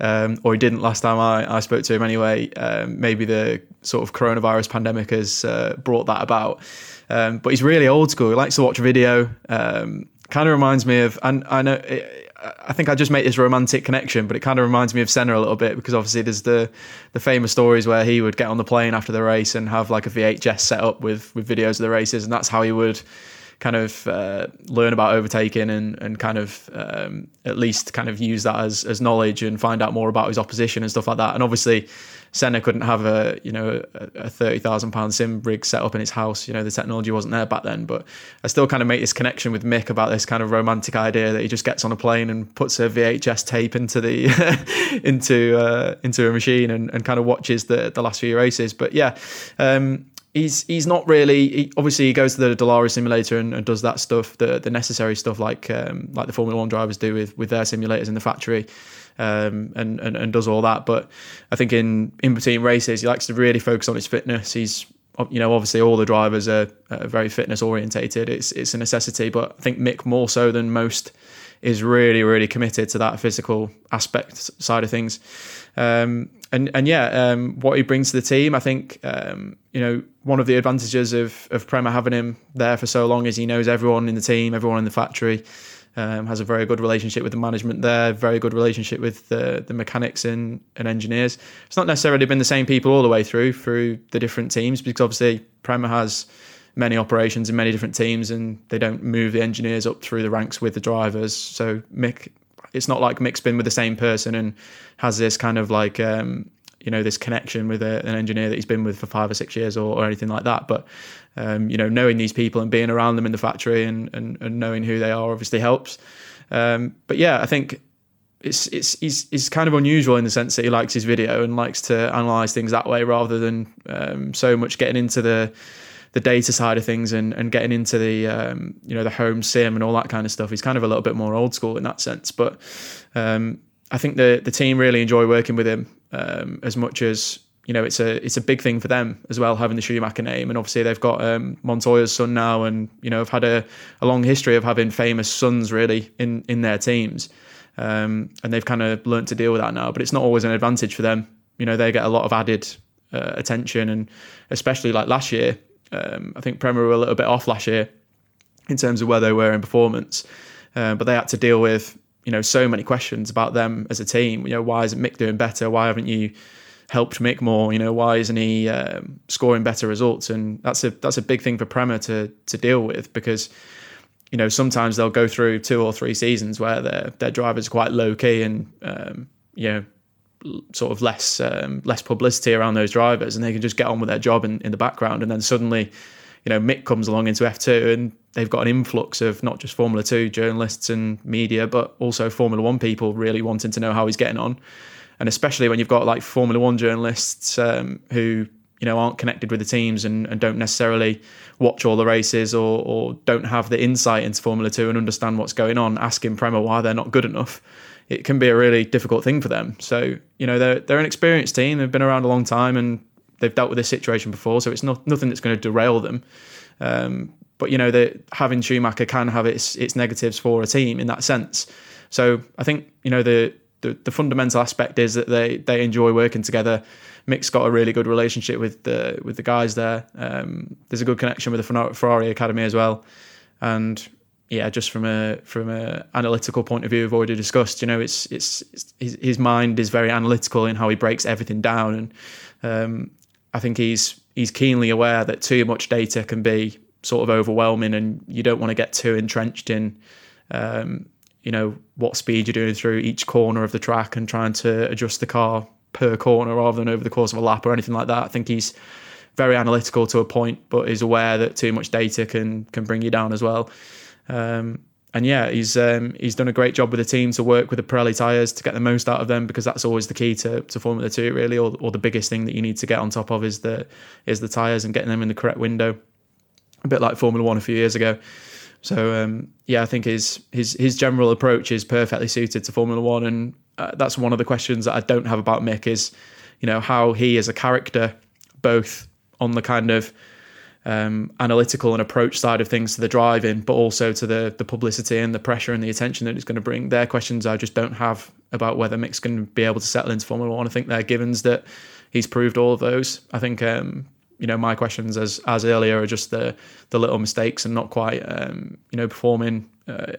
um, or he didn't last time I, I spoke to him anyway. Um, maybe the sort of coronavirus pandemic has uh, brought that about. Um, but he's really old school. He likes to watch video. Um, kind of reminds me of, and I know, it, I think I just made this romantic connection, but it kind of reminds me of Senna a little bit because obviously there's the the famous stories where he would get on the plane after the race and have like a VHS set up with with videos of the races, and that's how he would kind of uh, learn about overtaking and, and kind of um, at least kind of use that as, as knowledge and find out more about his opposition and stuff like that. And obviously, Senna couldn't have a you know a, a thirty thousand pound sim rig set up in his house. You know the technology wasn't there back then. But I still kind of make this connection with Mick about this kind of romantic idea that he just gets on a plane and puts a VHS tape into the into uh, into a machine and, and kind of watches the the last few races. But yeah, um, he's he's not really. He, obviously, he goes to the Dallara simulator and, and, does that stuff, the the necessary stuff like um, like the Formula One drivers do with with their simulators in the factory. Um, and, and and does all that, but I think in in between races he likes to really focus on his fitness. He's you know obviously all the drivers are, are very fitness orientated. It's it's a necessity, but I think Mick more so than most is really really committed to that physical aspect side of things. Um, and and yeah, um, what he brings to the team, I think um, you know one of the advantages of of Prema having him there for so long is he knows everyone in the team, everyone in the factory. Um, has a very good relationship with the management there, very good relationship with the, the mechanics and, and engineers. It's not necessarily been the same people all the way through through the different teams because obviously Prema has many operations in many different teams and they don't move the engineers up through the ranks with the drivers. So Mick it's not like Mick's been with the same person and has this kind of like um, you know this connection with a, an engineer that he's been with for five or six years or, or anything like that. But um, you know, knowing these people and being around them in the factory and and, and knowing who they are obviously helps. Um, but yeah, I think it's it's he's, he's kind of unusual in the sense that he likes his video and likes to analyze things that way rather than um, so much getting into the the data side of things and, and getting into the um, you know the home sim and all that kind of stuff. He's kind of a little bit more old school in that sense, but um, I think the the team really enjoy working with him um, as much as you know it's a it's a big thing for them as well having the Schumacher name. And obviously they've got um, Montoya's son now and you know have had a, a long history of having famous sons really in in their teams. Um, and they've kind of learned to deal with that now but it's not always an advantage for them. You know they get a lot of added uh, attention and especially like last year um, I think Prema were a little bit off last year in terms of where they were in performance. Uh, but they had to deal with you know so many questions about them as a team. You know, why isn't Mick doing better? Why haven't you helped Mick more? You know, why isn't he um, scoring better results? And that's a that's a big thing for Prema to to deal with because you know sometimes they'll go through two or three seasons where their their drivers quite low key and um, you know sort of less um, less publicity around those drivers and they can just get on with their job in, in the background and then suddenly you know Mick comes along into F2 and they've got an influx of not just Formula 2 journalists and media, but also Formula 1 people really wanting to know how he's getting on. And especially when you've got like Formula 1 journalists um, who, you know, aren't connected with the teams and, and don't necessarily watch all the races or, or don't have the insight into Formula 2 and understand what's going on, asking Prema why they're not good enough. It can be a really difficult thing for them. So, you know, they're, they're an experienced team. They've been around a long time and they've dealt with this situation before. So it's not nothing that's going to derail them. Um, but you know that having Schumacher can have its its negatives for a team in that sense. So I think you know the the, the fundamental aspect is that they they enjoy working together. Mick's got a really good relationship with the with the guys there. Um, there's a good connection with the Ferrari Academy as well, and yeah, just from a from a analytical point of view, we've already discussed. You know, it's it's, it's his, his mind is very analytical in how he breaks everything down, and um, I think he's he's keenly aware that too much data can be sort of overwhelming, and you don't want to get too entrenched in, um, you know, what speed you're doing through each corner of the track and trying to adjust the car per corner rather than over the course of a lap or anything like that. I think he's very analytical to a point, but is aware that too much data can can bring you down as well. Um, and yeah, he's um, he's done a great job with the team to work with the Pirelli tires to get the most out of them because that's always the key to, to Formula Two really, or, or the biggest thing that you need to get on top of is the is the tires and getting them in the correct window. A bit like Formula One a few years ago. So um, yeah, I think his his his general approach is perfectly suited to Formula One, and uh, that's one of the questions that I don't have about Mick is, you know, how he as a character, both on the kind of um, analytical and approach side of things to the driving, but also to the the publicity and the pressure and the attention that it's going to bring. Their questions I just don't have about whether Mick's going to be able to settle into Formula One. I think they're givens that he's proved all of those. I think um, you know my questions as as earlier are just the the little mistakes and not quite um, you know performing uh,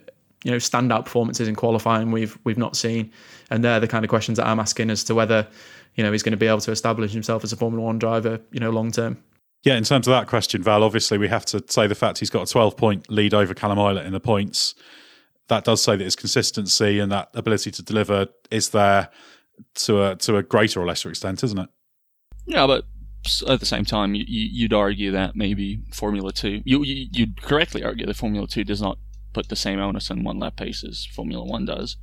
you know standout performances in qualifying we've we've not seen and they're the kind of questions that I'm asking as to whether you know he's going to be able to establish himself as a Formula 1 driver you know long term yeah in terms of that question Val obviously we have to say the fact he's got a 12 point lead over Callum Ilott in the points that does say that his consistency and that ability to deliver is there to a to a greater or lesser extent isn't it yeah but at the same time, you, you'd argue that maybe Formula Two, you, you'd correctly argue that Formula Two does not put the same onus on one lap pace as Formula One does.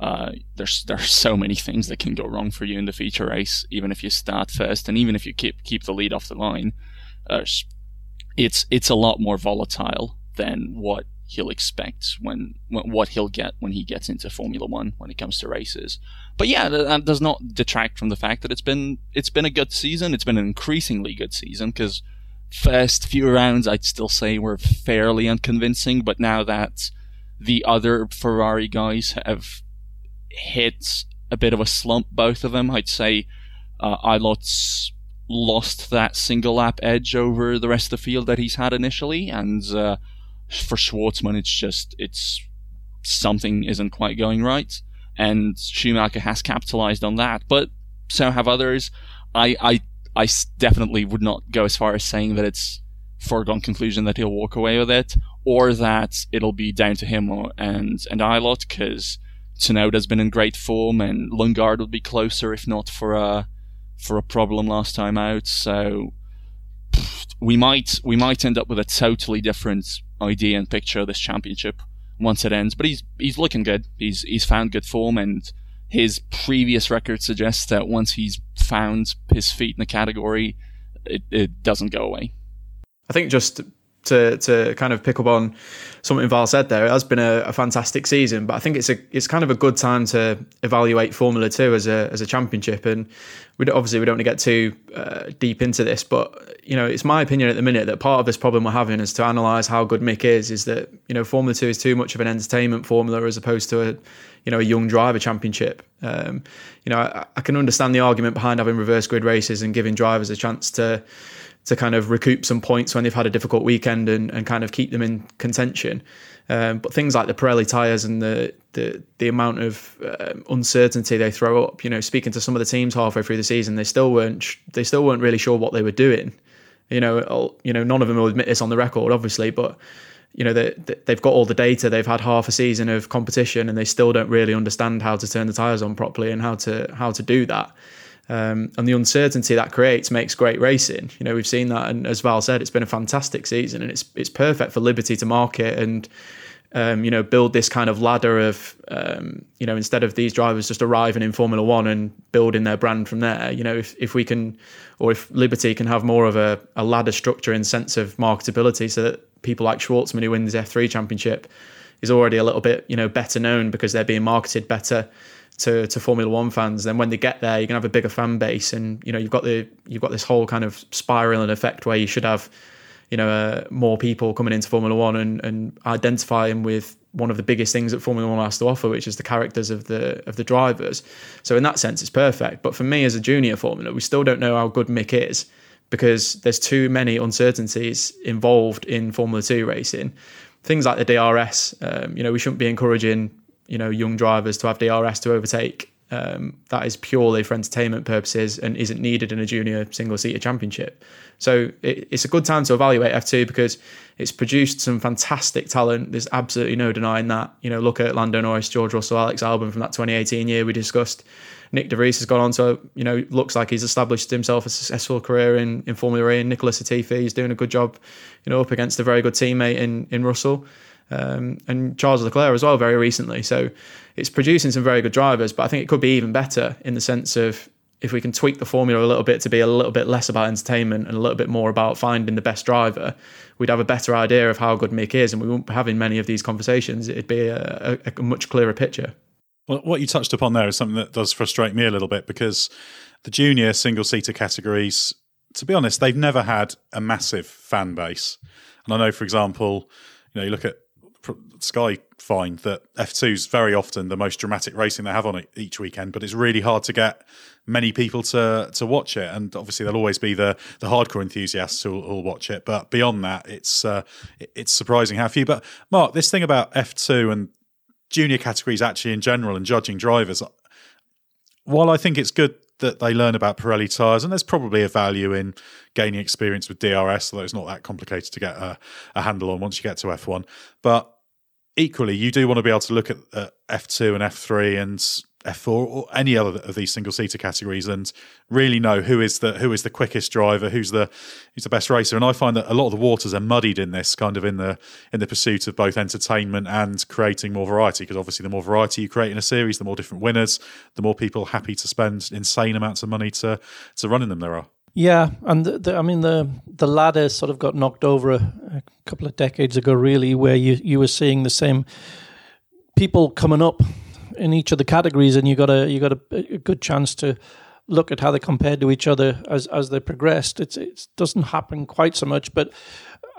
Uh, there's there's so many things that can go wrong for you in the feature race, even if you start first, and even if you keep keep the lead off the line. It's it's a lot more volatile than what he'll expect when, when, what he'll get when he gets into Formula One when it comes to races. But yeah, that does not detract from the fact that it's been it's been a good season. It's been an increasingly good season because first few rounds I'd still say were fairly unconvincing, but now that the other Ferrari guys have hit a bit of a slump, both of them, I'd say uh, Ilott's lost that single lap edge over the rest of the field that he's had initially, and uh, for Shwartzman, it's just it's something isn't quite going right, and Schumacher has capitalized on that. But so have others. I I I definitely would not go as far as saying that it's foregone conclusion that he'll walk away with it, or that it'll be down to him or, and and Ilott, because Tsunoda's been in great form, and Lundgaard would be closer if not for a for a problem last time out. So we might we might end up with a totally different idea and picture of this championship once it ends. But he's he's looking good. He's he's found good form, and his previous record suggests that once he's found his feet in the category, it, it doesn't go away. I think just to to kind of pick up on something Val said there. It has been a, a, fantastic season, but I think it's a it's kind of a good time to evaluate Formula Two as a as a championship. And we obviously we don't want to get too uh, deep into this, but you know it's my opinion at the minute that part of this problem we're having is to analyse how good Mick is. Is that you know Formula Two is too much of an entertainment formula as opposed to a you know a young driver championship. Um, you know I, I can understand the argument behind having reverse grid races and giving drivers a chance to to kind of recoup some points when they've had a difficult weekend and, and kind of keep them in contention. Um, but things like the Pirelli tyres and the, the the amount of uh, uncertainty they throw up, you know, speaking to some of the teams halfway through the season, they still weren't they still weren't really sure what they were doing. You know, you know, none of them will admit this on the record, obviously, but you know they, they've got all the data they've had half a season of competition and they still don't really understand how to turn the tires on properly and how to how to do that um, and the uncertainty that creates makes great racing. You know, we've seen that, and as Val said, it's been a fantastic season, and it's it's perfect for Liberty to market and um, you know build this kind of ladder of um, you know instead of these drivers just arriving in Formula One and building their brand from there. You know, if if we can, or if Liberty can have more of a, a ladder structure in sense of marketability, so that people like Shwartzman who wins the F3 championship is already a little bit you know better known because they're being marketed better to, to Formula One fans. Then when they get there, you're gonna have a bigger fan base, and you know you've got the you've got this whole kind of spiraling effect where you should have you know uh, more people coming into Formula One and, and identifying with one of the biggest things that Formula One has to offer, which is the characters of the of the drivers. So in that sense, it's perfect. But for me as a junior Formula, we still don't know how good Mick is because there's too many uncertainties involved in Formula Two racing. Things like the DRS, um, you know, we shouldn't be encouraging you know young drivers to have DRS to overtake. Um, that is purely for entertainment purposes and isn't needed in a junior single seater championship. So it, it's a good time to evaluate F2 because it's produced some fantastic talent. There's absolutely no denying that. You know, look at Lando Norris, George Russell, Alex Albon from that 2018 year we discussed. Nyck de Vries has gone on to, you know, looks like he's established himself a successful career in, in Formula E. And Nicholas Latifi is doing a good job, you know, up against a very good teammate in, in Russell um, and Charles Leclerc as well very recently. So it's producing some very good drivers, but I think it could be even better in the sense of if we can tweak the formula a little bit to be a little bit less about entertainment and a little bit more about finding the best driver, we'd have a better idea of how good Mick is, and we won't be having many of these conversations. It'd be a, a, a much clearer picture. Well, what you touched upon there is something that does frustrate me a little bit because the junior single seater categories, to be honest, they've never had a massive fan base. And I know, for example, you know, you look at Sky find that F2 is very often the most dramatic racing they have on it each weekend, but it's really hard to get many people to to watch it. And obviously, there'll always be the the hardcore enthusiasts who'll, watch it. But beyond that, it's uh, it's surprising how few. But Mark, this thing about F2 and junior categories actually in general and judging drivers, while I think it's good that they learn about Pirelli tyres, and there's probably a value in gaining experience with DRS, although it's not that complicated to get a, a handle on once you get to F1. But equally, you do want to be able to look at uh, F2 and F3 and F4 or any other of these single seater categories and really know who is the who is the quickest driver, who's the who's the best racer. And I find that a lot of the waters are muddied in this kind of in the in the pursuit of both entertainment and creating more variety. Because obviously, the more variety you create in a series, the more different winners, the more people happy to spend insane amounts of money to to run in them there are. Yeah, and the, the, I mean the the ladder sort of got knocked over a, a, couple of decades ago, really, where you you were seeing the same people coming up in each of the categories, and you got a you got a, a good chance to look at how they compared to each other as as they progressed. It's it doesn't happen quite so much, but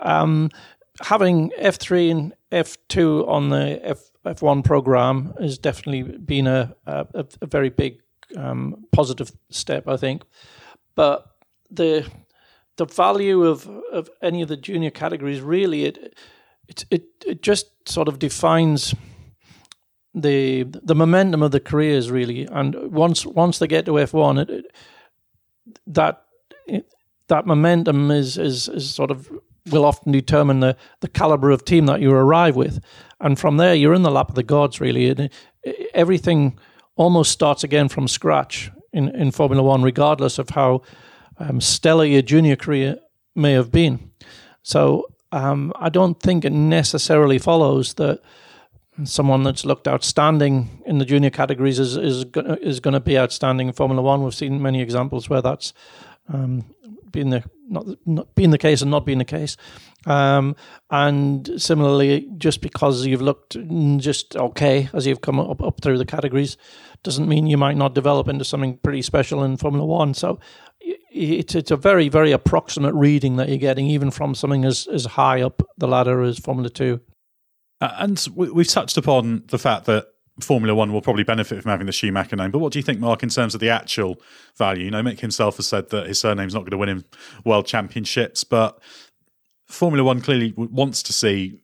um, having F three and F two on the F F one program has definitely been a a, a very big um, positive step, I think. But the the value of, of any of the junior categories really it it it, it just sort of defines the the momentum of the careers really. And once once they get to F1 it, it, that it, that momentum is, is is sort of will often determine the the caliber of team that you arrive with. And from there you're in the lap of the gods really. And everything almost starts again from scratch in, in Formula One, regardless of how um, stellar your junior career may have been. So um, I don't think it necessarily follows that someone that's looked outstanding in the junior categories is is is going to be outstanding in Formula One. We've seen many examples where that's um, been the not, not being the case and not being the case. Um, and similarly, just because you've looked just okay as you've come up, up through the categories, doesn't mean you might not develop into something pretty special in Formula One. So it's it's a very very approximate reading that you're getting, even from something as as high up the ladder as Formula Two. Uh, and we've touched upon the fact that Formula One will probably benefit from having the Schumacher name. But what do you think, Mark, in terms of the actual value? You know, Mick himself has said that his surname's not going to win him world championships, but Formula One clearly wants to see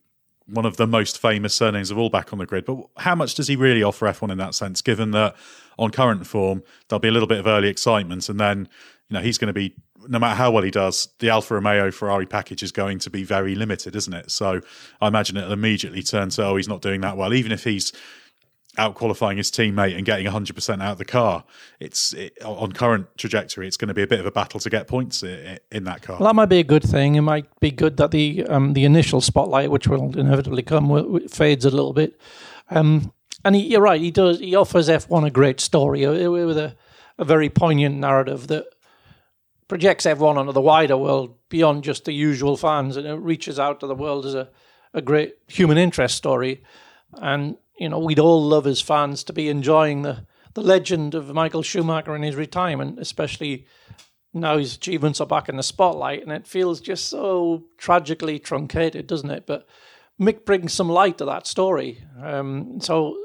one of the most famous surnames of all back on the grid. But how much does he really offer F1 in that sense, given that on current form, there'll be a little bit of early excitement and then you know he's going to be no matter how well he does, the Alfa Romeo Ferrari package is going to be very limited, isn't it? So I imagine it'll immediately turn to oh he's not doing that well, even if he's out qualifying his teammate and getting 100% out of the car. It's it, on current trajectory, it's going to be a bit of a battle to get points in, in that car. Well, that might be a good thing. It might be good that the um, the initial spotlight, which will inevitably come, fades a little bit. Um, and he, you're right, he does. He offers F1 a great story uh, with a, a very poignant narrative that projects everyone onto the wider world beyond just the usual fans, and it reaches out to the world as a, a great human interest story. And you know, we'd all love as fans to be enjoying the the legend of Michael Schumacher in his retirement, especially now his achievements are back in the spotlight, and it feels just so tragically truncated, doesn't it? But Mick brings some light to that story. Um, so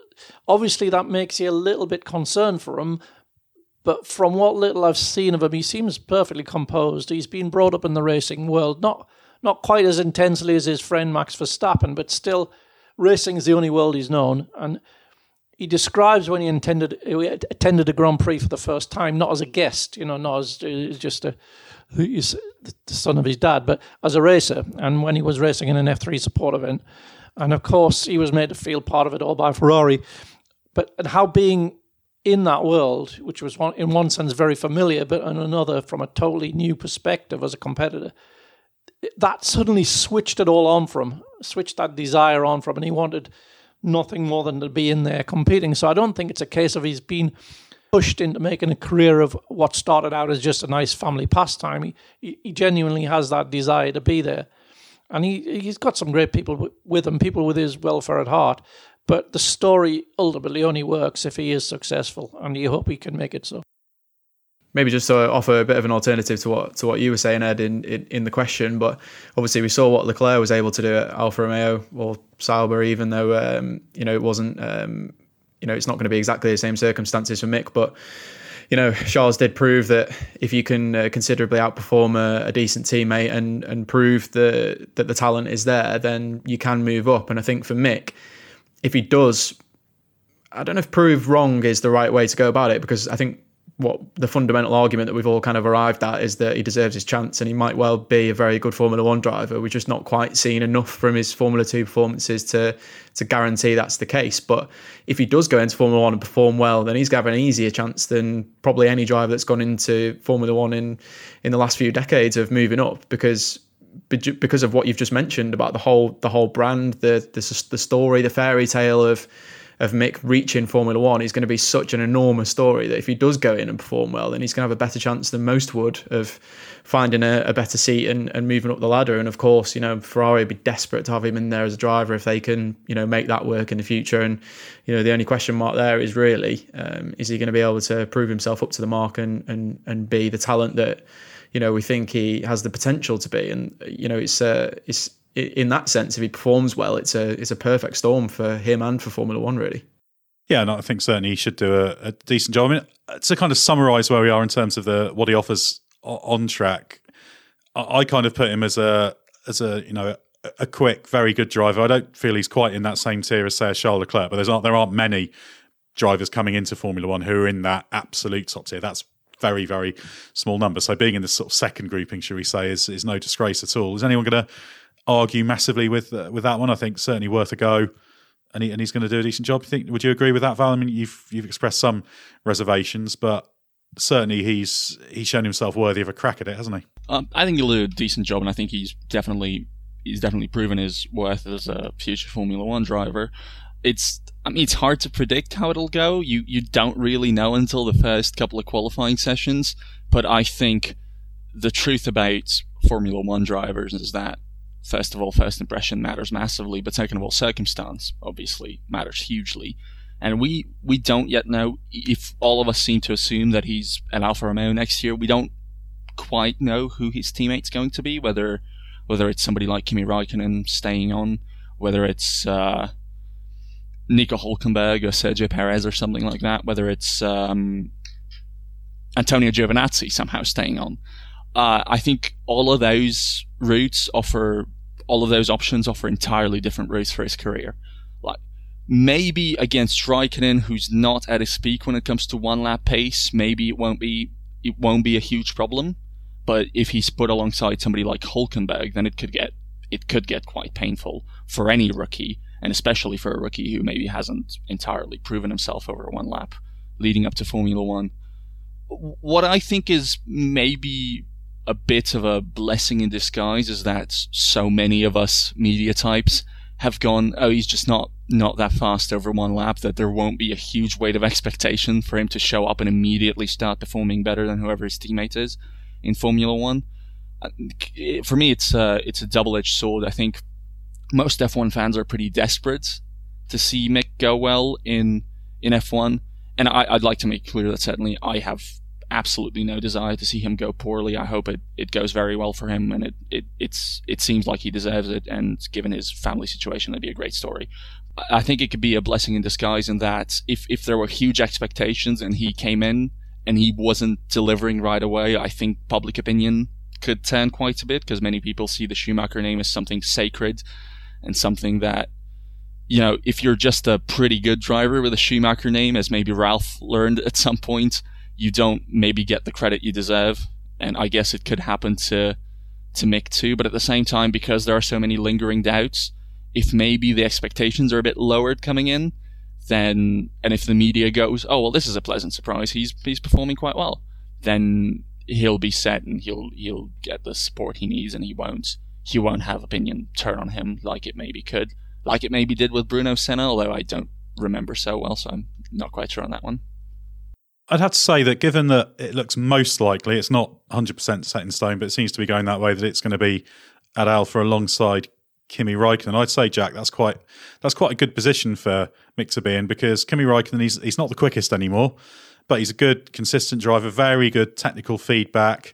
obviously that makes you a little bit concerned for him, but from what little I've seen of him, he seems perfectly composed. He's been brought up in the racing world, not not quite as intensely as his friend Max Verstappen, but still, racing is the only world he's known. And he describes when he intended he attended a Grand Prix for the first time, not as a guest, you know, not as just a the son of his dad, but as a racer. And when he was racing in an F3 support event, and of course he was made to feel part of it all by Ferrari. But and how being in that world, which was one, in one sense very familiar, but in another from a totally new perspective as a competitor, that suddenly switched it all on from, switched that desire on from, and he wanted nothing more than to be in there competing. So I don't think it's a case of he's been pushed into making a career of what started out as just a nice family pastime. He, he genuinely has that desire to be there. And he, he's got some great people with him, people with his welfare at heart. But the story ultimately only works if he is successful, and you hope he can make it so. Maybe just to offer a bit of an alternative to what to what you were saying, Edd, in, in, in the question. But obviously, we saw what Leclerc was able to do at Alfa Romeo or Sauber, even though um, you know it wasn't, um, you know, it's not going to be exactly the same circumstances for Mick. But you know, Charles did prove that if you can uh, considerably outperform a, a, decent teammate and and prove the, that the talent is there, then you can move up. And I think for Mick, if he does, I don't know if prove wrong is the right way to go about it because I think what the fundamental argument that we've all kind of arrived at is that he deserves his chance and he might well be a very good Formula One driver. We're just not quite seen enough from his Formula Two performances to to guarantee that's the case. But if he does go into Formula One and perform well, then he's going to have an easier chance than probably any driver that's gone into Formula One in in the last few decades of moving up because because of what you've just mentioned about the whole the whole brand, the the, the story, the fairy tale of of Mick reaching Formula One is going to be such an enormous story that if he does go in and perform well, then he's going to have a better chance than most would of finding a, a better seat and, and moving up the ladder. And of course, you know, Ferrari would be desperate to have him in there as a driver if they can, you know, make that work in the future. And, you know, the only question mark there is really, um, is he going to be able to prove himself up to the mark and, and, and be the talent that, you know, we think he has the potential to be. And, you know, it's, uh, it's, in that sense, if he performs well, it's a it's a perfect storm for him and for Formula One, really. Yeah, and I think certainly he should do a, a decent job. I mean, to kind of summarise where we are in terms of the what he offers on track, I, I kind of put him as a as a you know a, quick, very good driver. I don't feel he's quite in that same tier as say Charles Leclerc, but there's not there aren't many drivers coming into Formula One who are in that absolute top tier. That's very very small number. So being in this sort of second grouping, should we say, is is no disgrace at all. Is anyone going to argue massively with uh, with that one. I think certainly worth a go. and, he, and he's going to do a decent job. Think would you agree with that, Val? I mean, you've you've expressed some reservations, but certainly he's he's shown himself worthy of a crack at it, hasn't he? Um, I think he'll do a decent job, and I think he's definitely he's definitely proven his worth as a future Formula One driver. It's I mean it's hard to predict how it'll go. You you don't really know until the first couple of qualifying sessions, but I think the truth about Formula One drivers is that first of all, first impression matters massively, but second of all, circumstance obviously matters hugely. And we we don't yet know if all of us seem to assume that he's an Alfa Romeo next year. We don't quite know who his teammate's going to be, whether whether it's somebody like Kimi Raikkonen staying on, whether it's uh, Nico Hulkenberg or Sergio Perez or something like that, whether it's um, Antonio Giovinazzi somehow staying on. Uh, I think all of those routes offer, all of those options offer entirely different routes for his career. Like maybe against Raikkonen, who's not at his peak when it comes to one lap pace, maybe it won't be it won't be a huge problem. But if he's put alongside somebody like Hulkenberg, then it could get it could get quite painful for any rookie, and especially for a rookie who maybe hasn't entirely proven himself over one lap leading up to Formula One. What I think is maybe a bit of a blessing in disguise is that so many of us media types have gone, oh, he's just not not that fast over one lap that there won't be a huge weight of expectation for him to show up and immediately start performing better than whoever his teammate is in Formula One. Uh, for me, it's a, it's a double edged sword. I think most F1 fans are pretty desperate to see Mick go well in in F1, and I, would like to make clear that certainly I have absolutely no desire to see him go poorly. I hope it, it goes very well for him, and it, it it's it seems like he deserves it. And given his family situation, it'd be a great story. I think it could be a blessing in disguise in that if if there were huge expectations and he came in and he wasn't delivering right away, I think public opinion could turn quite a bit because many people see the Schumacher name as something sacred and something that you know, if you're just a pretty good driver with a Schumacher name, as maybe Ralf learned at some point, you don't maybe get the credit you deserve. And I guess it could happen to to Mick too. But at the same time, because there are so many lingering doubts, if maybe the expectations are a bit lowered coming in, then and if the media goes, oh well, this is a pleasant surprise. He's he's performing quite well. Then he'll be set and he'll he'll get the support he needs, and he won't he won't have opinion turn on him like it maybe could, like it maybe did with Bruno Senna. Although I don't remember so well, so I'm not quite sure on that one. I'd have to say that given that it looks most likely, it's not 100% set in stone, but it seems to be going that way that it's going to be at Alfa alongside Kimi Raikkonen. I'd say, Jack, that's quite that's quite a good position for Mick to be in because Kimi Raikkonen, he's, he's not the quickest anymore, but he's a good, consistent driver, very good technical feedback.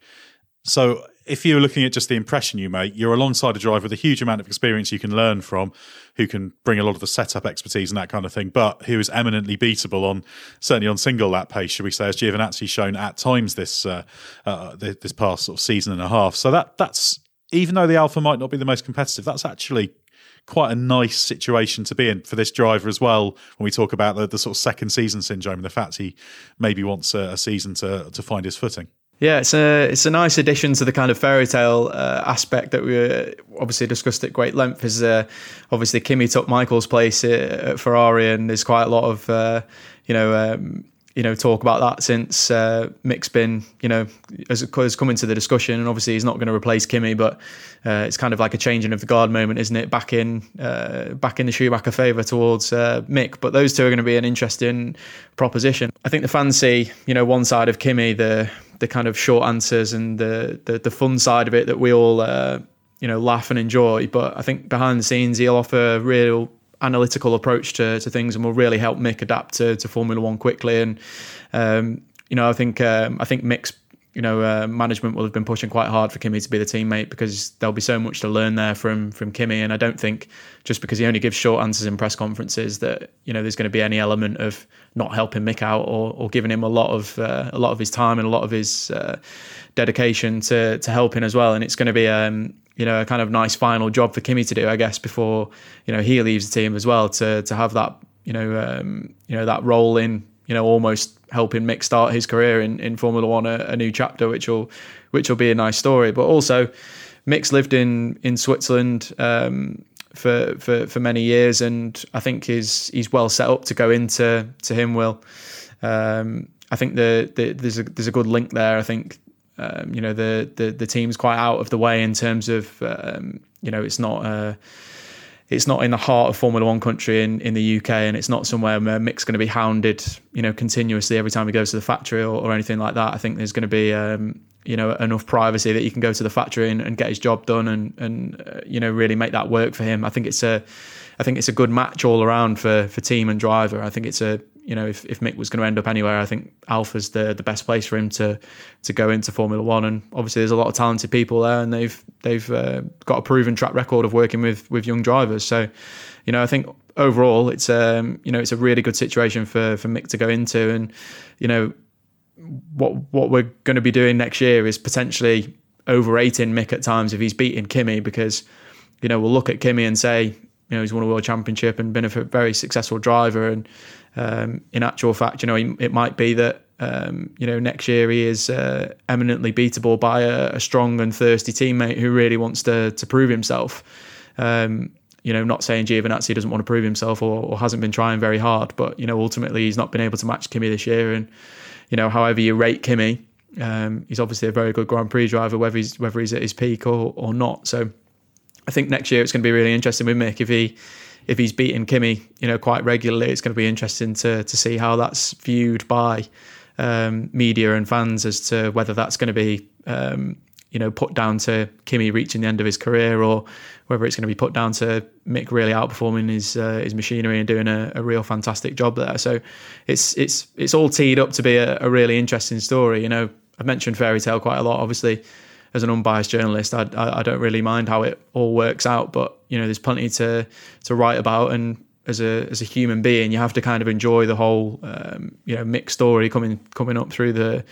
So if you're looking at just the impression you make, you're alongside a driver with a huge amount of experience you can learn from, who can bring a lot of the setup expertise and that kind of thing, but who is eminently beatable on certainly on single lap pace, should we say, as Giovinazzi's shown at times this uh, uh, this past sort of season and a half. So that that's even though the Alfa might not be the most competitive, that's actually quite a nice situation to be in for this driver as well. When we talk about the, the sort of second season syndrome and the fact he maybe wants a, a season to to find his footing. Yeah, it's a it's a nice addition to the kind of fairy tale uh, aspect that we uh, obviously discussed at great length. Is uh, obviously Kimi took Michael's place uh, at Ferrari, and there's quite a lot of uh, you know um, you know talk about that since uh, Mick's been you know has, has come into the discussion, and obviously he's not going to replace Kimi, but it's kind of like a changing of the guard moment, isn't it? Back in back in the Schumacher favour towards Mick, but those two are going to be an interesting proposition. I think the fans see you know one side of Kimi, the the kind of short answers and the the, the fun side of it that we all uh, you know laugh and enjoy, but I think behind the scenes he'll offer a real analytical approach to, to things and will really help Mick adapt to, to Formula One quickly. And um, you know, I think um, I think Mick's you know uh, management will have been pushing quite hard for Kimi to be the teammate because there'll be so much to learn there from from Kimi. And I don't think just because he only gives short answers in press conferences that you know there's going to be any element of not helping Mick out or, or giving him a lot of uh, a lot of his time and a lot of his uh, dedication to to helping as well. And it's going to be um, you know, a kind of nice final job for Kimi to do, I guess, before you know he leaves the team as well to to have that you know um, you know that role in you know almost helping Mick start his career in, in Formula One, a, a new chapter, which will which will be a nice story. But also, Mick's lived in in Switzerland um, for, for, for many years, and I think he's he's well set up to go into to Hinwil um, I think the, the, there's a there's a good link there. I think um, you know the, the the team's quite out of the way in terms of um, you know it's not. Uh, it's not in the heart of Formula One country in, in the UK, and it's not somewhere where Mick's going to be hounded, you know, continuously every time he goes to the factory or, or anything like that. I think there's going to be, um, you know, enough privacy that he can go to the factory and, and get his job done, and and uh, you know, really make that work for him. I think it's a, I think it's a good match all around for for team and driver. I think it's a you know, if, if Mick was going to end up anywhere, I think Alfa's the the best place for him to to go into Formula One. And obviously, there's a lot of talented people there, and they've they've uh, got a proven track record of working with with young drivers. So, you know, I think overall, it's um you know it's a really good situation for for Mick to go into, and you know, what what we're going to be doing next year is potentially overrating Mick at times if he's beating Kimi because you know we'll look at Kimi and say you know he's won a world championship and been a very successful driver and um, in actual fact, you know, it might be that um, you know next year he is uh, eminently beatable by a, a, strong and thirsty teammate who really wants to to prove himself. Um, you know, not saying Giovinazzi doesn't want to prove himself or, or, hasn't been trying very hard, but you know, ultimately he's not been able to match Kimi this year. And you know, however you rate Kimi, um, he's obviously a very good Grand Prix driver, whether he's whether he's at his peak or or not. So I think next year it's going to be really interesting with Mick if he if he's beating Kimi, you know, quite regularly, it's going to be interesting to to see how that's viewed by um, media and fans as to whether that's going to be, um, you know, put down to Kimi reaching the end of his career or whether it's going to be put down to Mick really outperforming his uh, his machinery and doing a, a, real fantastic job there. So it's it's it's all teed up to be a, a really interesting story. You know, I've mentioned fairy tale quite a lot, obviously as an unbiased journalist, I, I, I don't really mind how it all works out. But you know, there's plenty to to write about, and as a as a human being, you have to kind of enjoy the whole um, you know mixed story coming coming up through the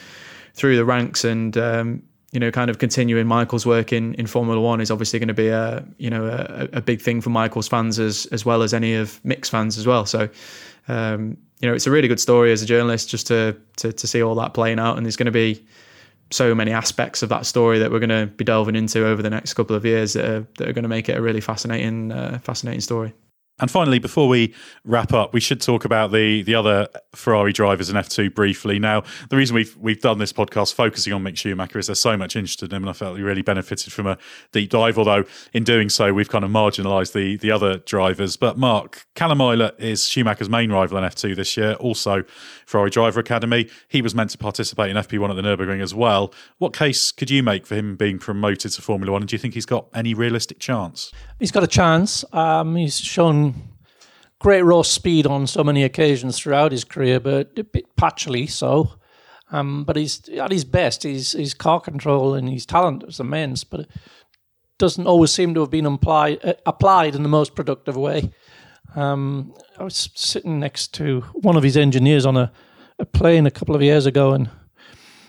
through the ranks, and um, you know, kind of continuing Michael's work in, in Formula One is obviously going to be a you know a, a big thing for Michael's fans as as well as any of Mick's fans as well. So. Um, you know, it's a really good story as a journalist just to, to to see all that playing out, and there's going to be so many aspects of that story that we're going to be delving into over the next couple of years that are, that are going to make it a really fascinating, uh, fascinating story. And finally, before we wrap up, we should talk about the the other Ferrari drivers in F2 briefly. Now, the reason we've we've done this podcast focusing on Mick Schumacher is there's so much interest in him, and I felt he really benefited from a deep dive. Although in doing so, we've kind of marginalised the the other drivers. But Mark Callum Ilott is Schumacher's main rival in F2 this year, also Ferrari Driver Academy. He was meant to participate in FP1 at the Nurburgring as well. What case could you make for him being promoted to Formula One? And do you think he's got any realistic chance? He's got a chance. Um, he's shown great raw speed on so many occasions throughout his career, but a bit patchily so. Um, but he's at his best. His his car control and his talent is immense, but it doesn't always seem to have been applied uh, applied in the most productive way. Um, I was sitting next to one of his engineers on a, a plane a couple of years ago, and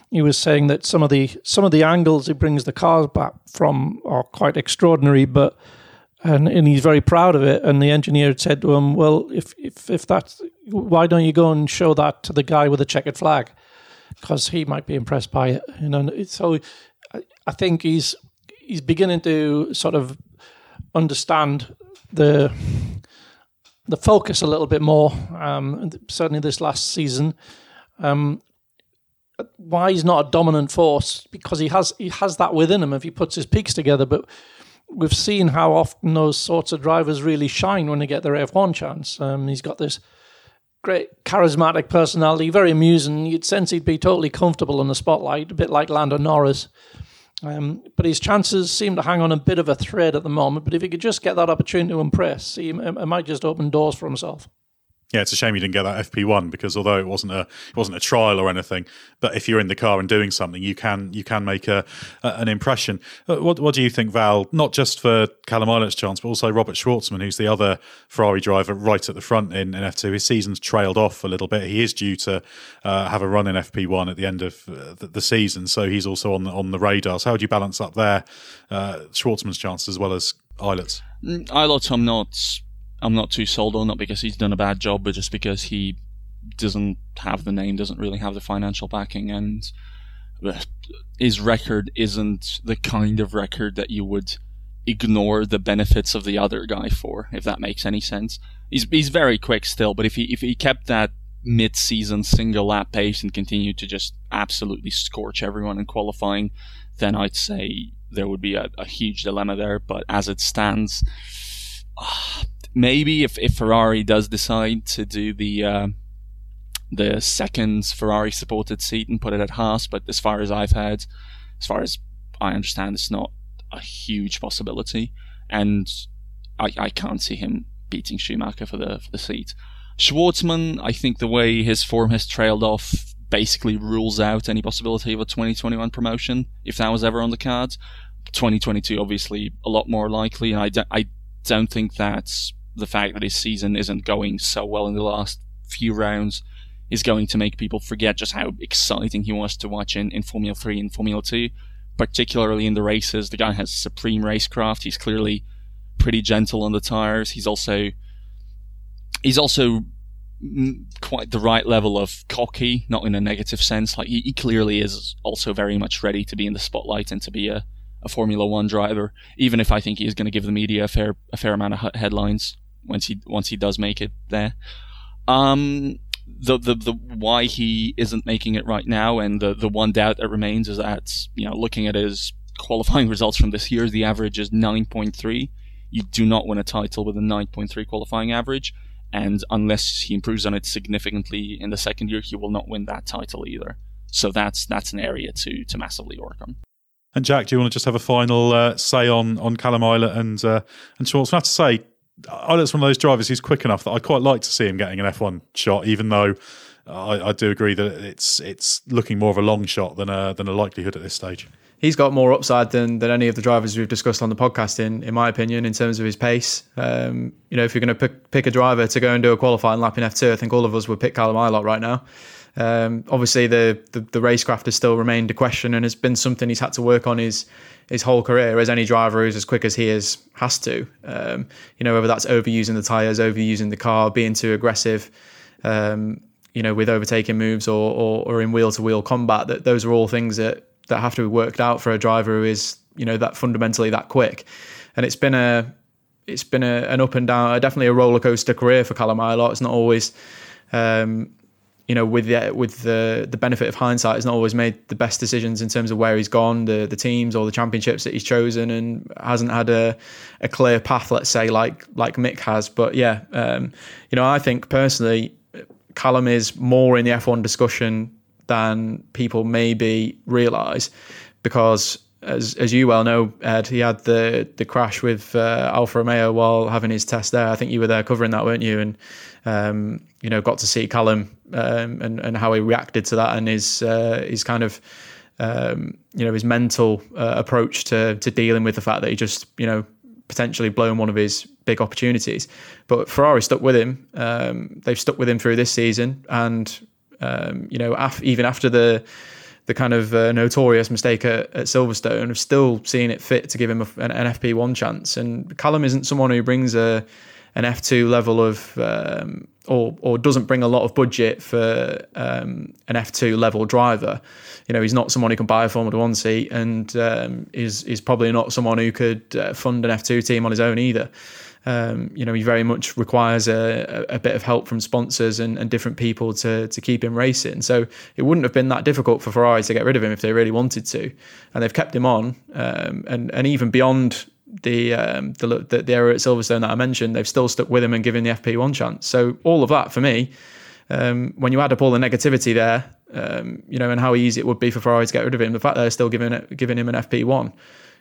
he was saying that some of the some of the angles he brings the cars back from are quite extraordinary, but and, and he's very proud of it. And the engineer said to him, "Well, if if if that's why don't you go and show that to the guy with the checkered flag, because he might be impressed by it." You know, so I think he's he's beginning to sort of understand the the focus a little bit more. Um, certainly this last season. Um, why he's not a dominant force because he has he has that within him if he puts his peaks together, but we've seen how often those sorts of drivers really shine when they get their F1 chance. Um, he's got this great charismatic personality, very amusing. You'd sense he'd be totally comfortable in the spotlight, a bit like Lando Norris. Um, but his chances seem to hang on a bit of a thread at the moment. But if he could just get that opportunity to impress, he, it might just open doors for himself. Yeah, it's a shame you didn't get that FP1 because although it wasn't a it wasn't a trial or anything, but if you're in the car and doing something, you can you can make a, a an impression. Uh, what what do you think, Val? Not just for Callum Ilott's chance, but also Robert Shwartzman, who's the other Ferrari driver right at the front in, in F2. His season's trailed off a little bit. He is due to uh, have a run in FP1 at the end of uh, the, the, season, so he's also on the, on the radar. So how do you balance up there, uh, Shwartzman's chances as well as? Mm, Ilott, I'm not I'm not too sold on, not because he's done a bad job, but just because he doesn't have the name, doesn't really have the financial backing, and his record isn't the kind of record that you would ignore the benefits of the other guy for, if that makes any sense. He's he's very quick still, but if he if he kept that mid-season single lap pace and continued to just absolutely scorch everyone in qualifying, then I'd say there would be a, a huge dilemma there. But as it stands, uh, maybe if, if Ferrari does decide to do the uh, the second Ferrari supported seat and put it at Haas, but as far as I've heard, as far as I understand, it's not a huge possibility, and I, I can't see him beating Schumacher for the for the seat. Shwartzman, I think the way his form has trailed off basically rules out any possibility of a 2021 promotion if that was ever on the cards. 2022, obviously, a lot more likely, and I, do, I don't think that's the fact that his season isn't going so well in the last few rounds is going to make people forget just how exciting he was to watch in, in Formula 3 and Formula 2, particularly in the races. The guy has supreme racecraft. He's clearly pretty gentle on the tires. He's also he's also quite the right level of cocky, not in a negative sense. Like he, he, clearly is also very much ready to be in the spotlight and to be a, a Formula One driver. Even if I think he is going to give the media a fair a fair amount of headlines once he once he does make it there. Um, the the the why he isn't making it right now, and the the one doubt that remains is that you know looking at his qualifying results from this year, the average is nine point three. You do not win a title with a nine point three qualifying average and unless he improves on it significantly in the second year, he will not win that title either. So that's that's an area to to massively work on. And Jack, do you want to just have a final uh, say on on Callum Ilott and uh, and Schwartz? I have to say, Ilott's one of those drivers who's quick enough that I quite like to see him getting an F1 shot, even though I, I do agree that it's it's looking more of a long shot than a than a likelihood at this stage he's got more upside than than any of the drivers we've discussed on the podcast. In in my opinion, in terms of his pace, um, you know, if you're going to pick, pick a driver to go and do a qualifying lap in F2, I think all of us would pick Callum Ilott right now. Um, obviously, the, the the racecraft has still remained a question, and has been something he's had to work on his his whole career, as any driver who's as quick as he is has to. Um, you know, whether that's overusing the tires, overusing the car, being too aggressive. Um, you know, with overtaking moves or, or, or in wheel to wheel combat, that those are all things that that have to be worked out for a driver who is you know that fundamentally that quick. And it's been a it's been a, an up and down, definitely a roller coaster career for Callum Ilott. It's not always, um, you know, with the with the the benefit of hindsight, he's not always made the best decisions in terms of where he's gone, the the teams or the championships that he's chosen, and hasn't had a a clear path, let's say, like like Mick has. But yeah, um, you know, I think personally, Callum is more in the F1 discussion than people maybe realise, because as as you well know, Edd, he had the the crash with uh, Alfa Romeo while having his test there. I think you were there covering that, weren't you? And um, you know, got to see Callum um, and and how he reacted to that and his uh, his kind of um, you know his mental uh, approach to to dealing with the fact that he just you know potentially blown one of his big opportunities. But Ferrari stuck with him. Um, they've stuck with him through this season, and um, you know, af- even after the the kind of uh, notorious mistake at, at, Silverstone, I've still seen it fit to give him a, an, an, FP1 chance. And Callum isn't someone who brings a an F2 level of um, or or doesn't bring a lot of budget for um, an F2 level driver. You know, he's not someone who can buy a Formula One seat, and um, is is probably not someone who could uh, fund an F2 team on his own either. Um, you know, he very much requires a, a, bit of help from sponsors and, and, different people to to keep him racing. So it wouldn't have been that difficult for Ferrari to get rid of him if they really wanted to, and they've kept him on. Um, and and even beyond the, um, the, the the era at Silverstone that I mentioned, they've still stuck with him and given the FP1 chance. So all of that for me, um, when you add up all the negativity there, um, you know, and how easy it would be for Ferrari to get rid of him, the fact they're still giving it, giving him an FP1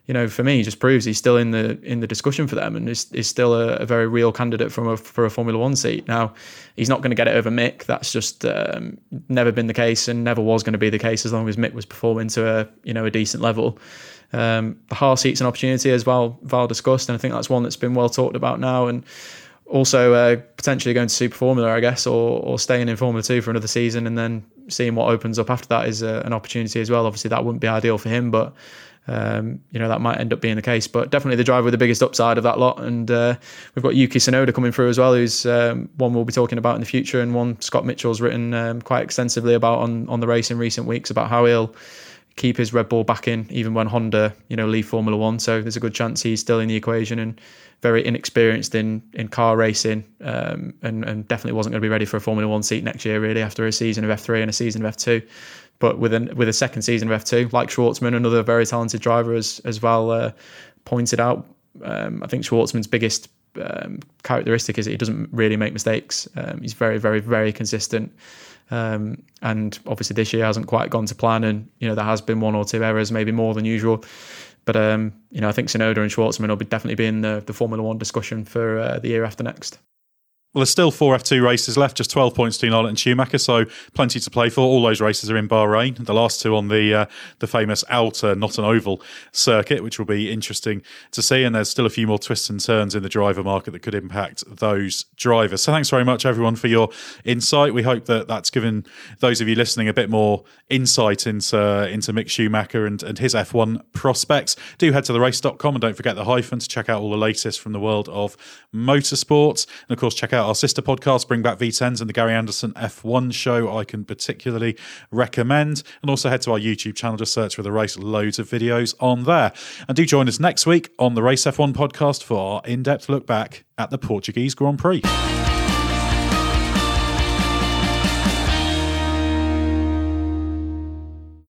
you know, for me, just proves he's still in the in the discussion for them and is, is still a, a very real candidate from a, for a Formula One seat. Now, he's not going to get it over Mick. That's just um, never been the case and never was going to be the case as long as Mick was performing to a you know a decent level. Um, the Haas seat's an opportunity as well, Val discussed, and I think that's one that's been well talked about now. And also uh, potentially going to Super Formula, I guess, or or staying in Formula Two for another season, and then seeing what opens up after that is uh, an opportunity as well. Obviously, that wouldn't be ideal for him, but um, you know that might end up being the case. But definitely the driver with the biggest upside of that lot. And uh, we've got Yuki Tsunoda coming through as well, who's um, one we'll be talking about in the future, and one Scott Mitchell's written um, quite extensively about on on the race in recent weeks about how he'll keep his Red Bull back in, even when Honda, you know, leave Formula One. So there's a good chance he's still in the equation and very inexperienced in in car racing, um, and and definitely wasn't going to be ready for a Formula One seat next year, really, after a season of F3 and a season of F2. But with a with a second season of F2, like Shwartzman, another very talented driver, as as well uh, pointed out, um, I think Shwartzman's biggest um, characteristic is that he doesn't really make mistakes. Um, he's very, very, very consistent. Um, and obviously this year hasn't quite gone to plan, and you know there has been one or two errors, maybe more than usual. But um, you know I think Tsunoda and Shwartzman will be definitely be in the, the Formula One discussion for uh, the year after next. There's still four F2 races left, just 12 points between Ilott and Schumacher, so plenty to play for. All those races are in Bahrain. The last two on the uh, the famous outer, not an oval circuit, which will be interesting to see. And there's still a few more twists and turns in the driver market that could impact those drivers. So thanks very much, everyone, for your insight. We hope that that's given those of you listening a bit more insight into into Mick Schumacher and, and his F1 prospects. Do head to therace.com and don't forget the hyphen to check out all the latest from the world of motorsports. And of course, check out our sister podcast, Bring Back V10s, and the Gary Anderson F1 show, I can particularly recommend. And also head to our YouTube channel to search for the race, loads of videos on there. And do join us next week on the Race F1 podcast for our in depth look back at the Portuguese Grand Prix.